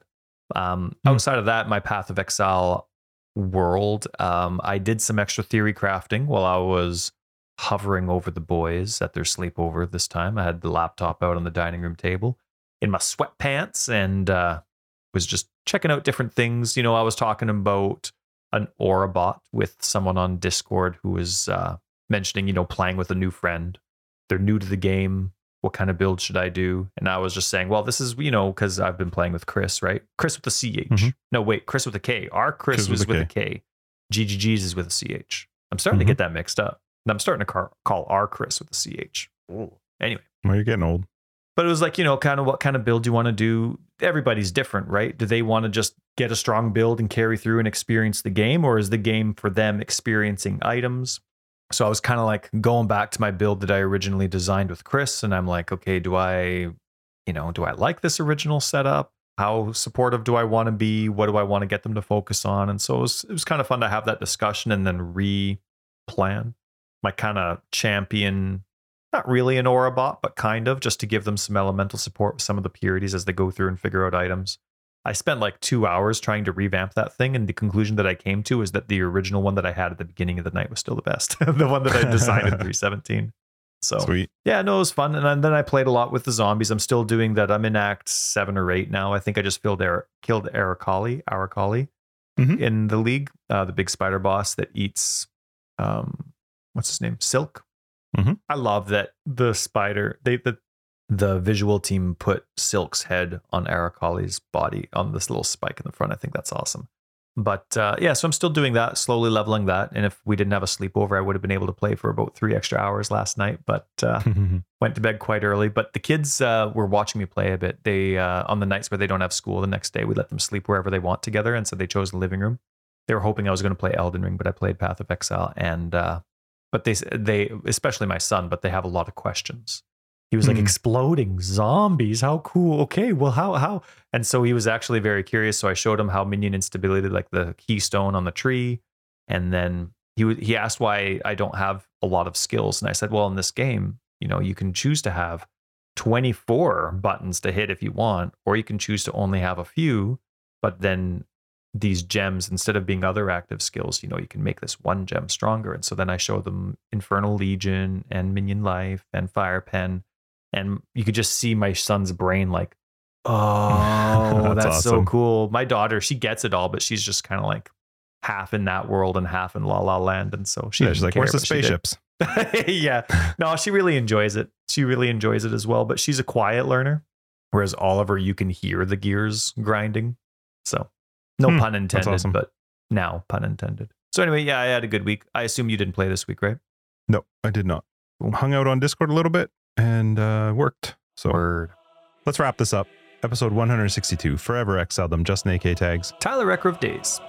Um, mm. Outside of that, my Path of Exile world, um, I did some extra theory crafting while I was hovering over the boys at their sleepover this time. I had the laptop out on the dining room table in my sweatpants and uh, was just checking out different things. You know, I was talking about an Aura bot with someone on Discord who was uh, mentioning, you know, playing with a new friend. They're new to the game what kind of build should I do? And I was just saying, well, this is, you know, because I've been playing with Chris, right? Chris with a CH. Mm-hmm. No, wait, Chris with a K. Our Chris, Chris was with a, with a K. GGG's is with a CH. I'm starting mm-hmm. to get that mixed up. And I'm starting to call, call our Chris with a CH. Ooh. Anyway. Well, you're getting old. But it was like, you know, kind of what kind of build do you want to do? Everybody's different, right? Do they want to just get a strong build and carry through and experience the game? Or is the game for them experiencing items? So I was kind of like going back to my build that I originally designed with Chris. And I'm like, okay, do I, you know, do I like this original setup? How supportive do I want to be? What do I want to get them to focus on? And so it was, it was kind of fun to have that discussion and then re plan my kind of champion, not really an aura bot, but kind of just to give them some elemental support with some of the purities as they go through and figure out items. I spent like two hours trying to revamp that thing, and the conclusion that I came to is that the original one that I had at the beginning of the night was still the best. the one that I designed in 317. So sweet. Yeah, no, it was fun. And then I played a lot with the zombies. I'm still doing that. I'm in Act seven or eight now. I think I just killed Eric, killed Arakaali, Arakaali mm-hmm. in the league, uh, the big spider boss that eats, um, what's his name, Silk. Mm-hmm. I love that the spider. They the the visual team put Silk's head on Arakaali's body on this little spike in the front. I think that's awesome. But uh, yeah, so I'm still doing that, slowly leveling that. And if we didn't have a sleepover, I would have been able to play for about three extra hours last night. But uh, went to bed quite early. But the kids uh, were watching me play a bit. They uh, on the nights where they don't have school, the next day we let them sleep wherever they want together, and so they chose the living room. They were hoping I was going to play Elden Ring, but I played Path of Exile, and uh, but they they especially my son, but they have a lot of questions. He was like Mhm. exploding zombies. How cool. Okay, well how how and so he was actually very curious. So I showed him how minion instability, like the keystone on the tree, and then he he asked why I don't have a lot of skills, and I said, well, in this game, you know, you can choose to have 24 buttons to hit if you want, or you can choose to only have a few, but then these gems instead of being other active skills, you know, you can make this one gem stronger. And so then I show them Infernal Legion and Minion Life and Fire Pen, and you could just see my son's brain like, oh, That's that's, so cool. My daughter, she gets it all, but she's just kind of like half in that world and half in La La Land, and so she yeah, she's like, care, "Where's the but she did. spaceships?" yeah. No, she really enjoys it. She really enjoys it as well, but she's a quiet learner. Whereas Oliver, you can hear the gears grinding. So, no Hmm, pun intended, awesome. but now pun intended. So, anyway, yeah, I had a good week. I assume you didn't play this week, right? No, I did not. Hung out on Discord a little bit and uh, worked. So Word. let's wrap this up. Episode 162, Forever Exiled them, Justin AK tags. Tyler Recker of Days.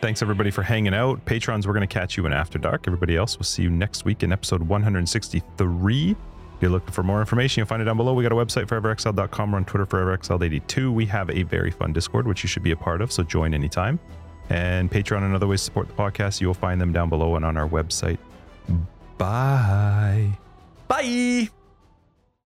Thanks everybody for hanging out. Patrons, we're going to catch you in After Dark. Everybody else, we'll see you next week in episode 163. If you're looking for more information, you'll find it down below. We got a website, foreverexiled.com. We're on Twitter, foreverexiled82. We have a very fun Discord, which you should be a part of, so join anytime. And Patreon and other ways to support the podcast, you'll find them down below and on our website. Bye. Bye.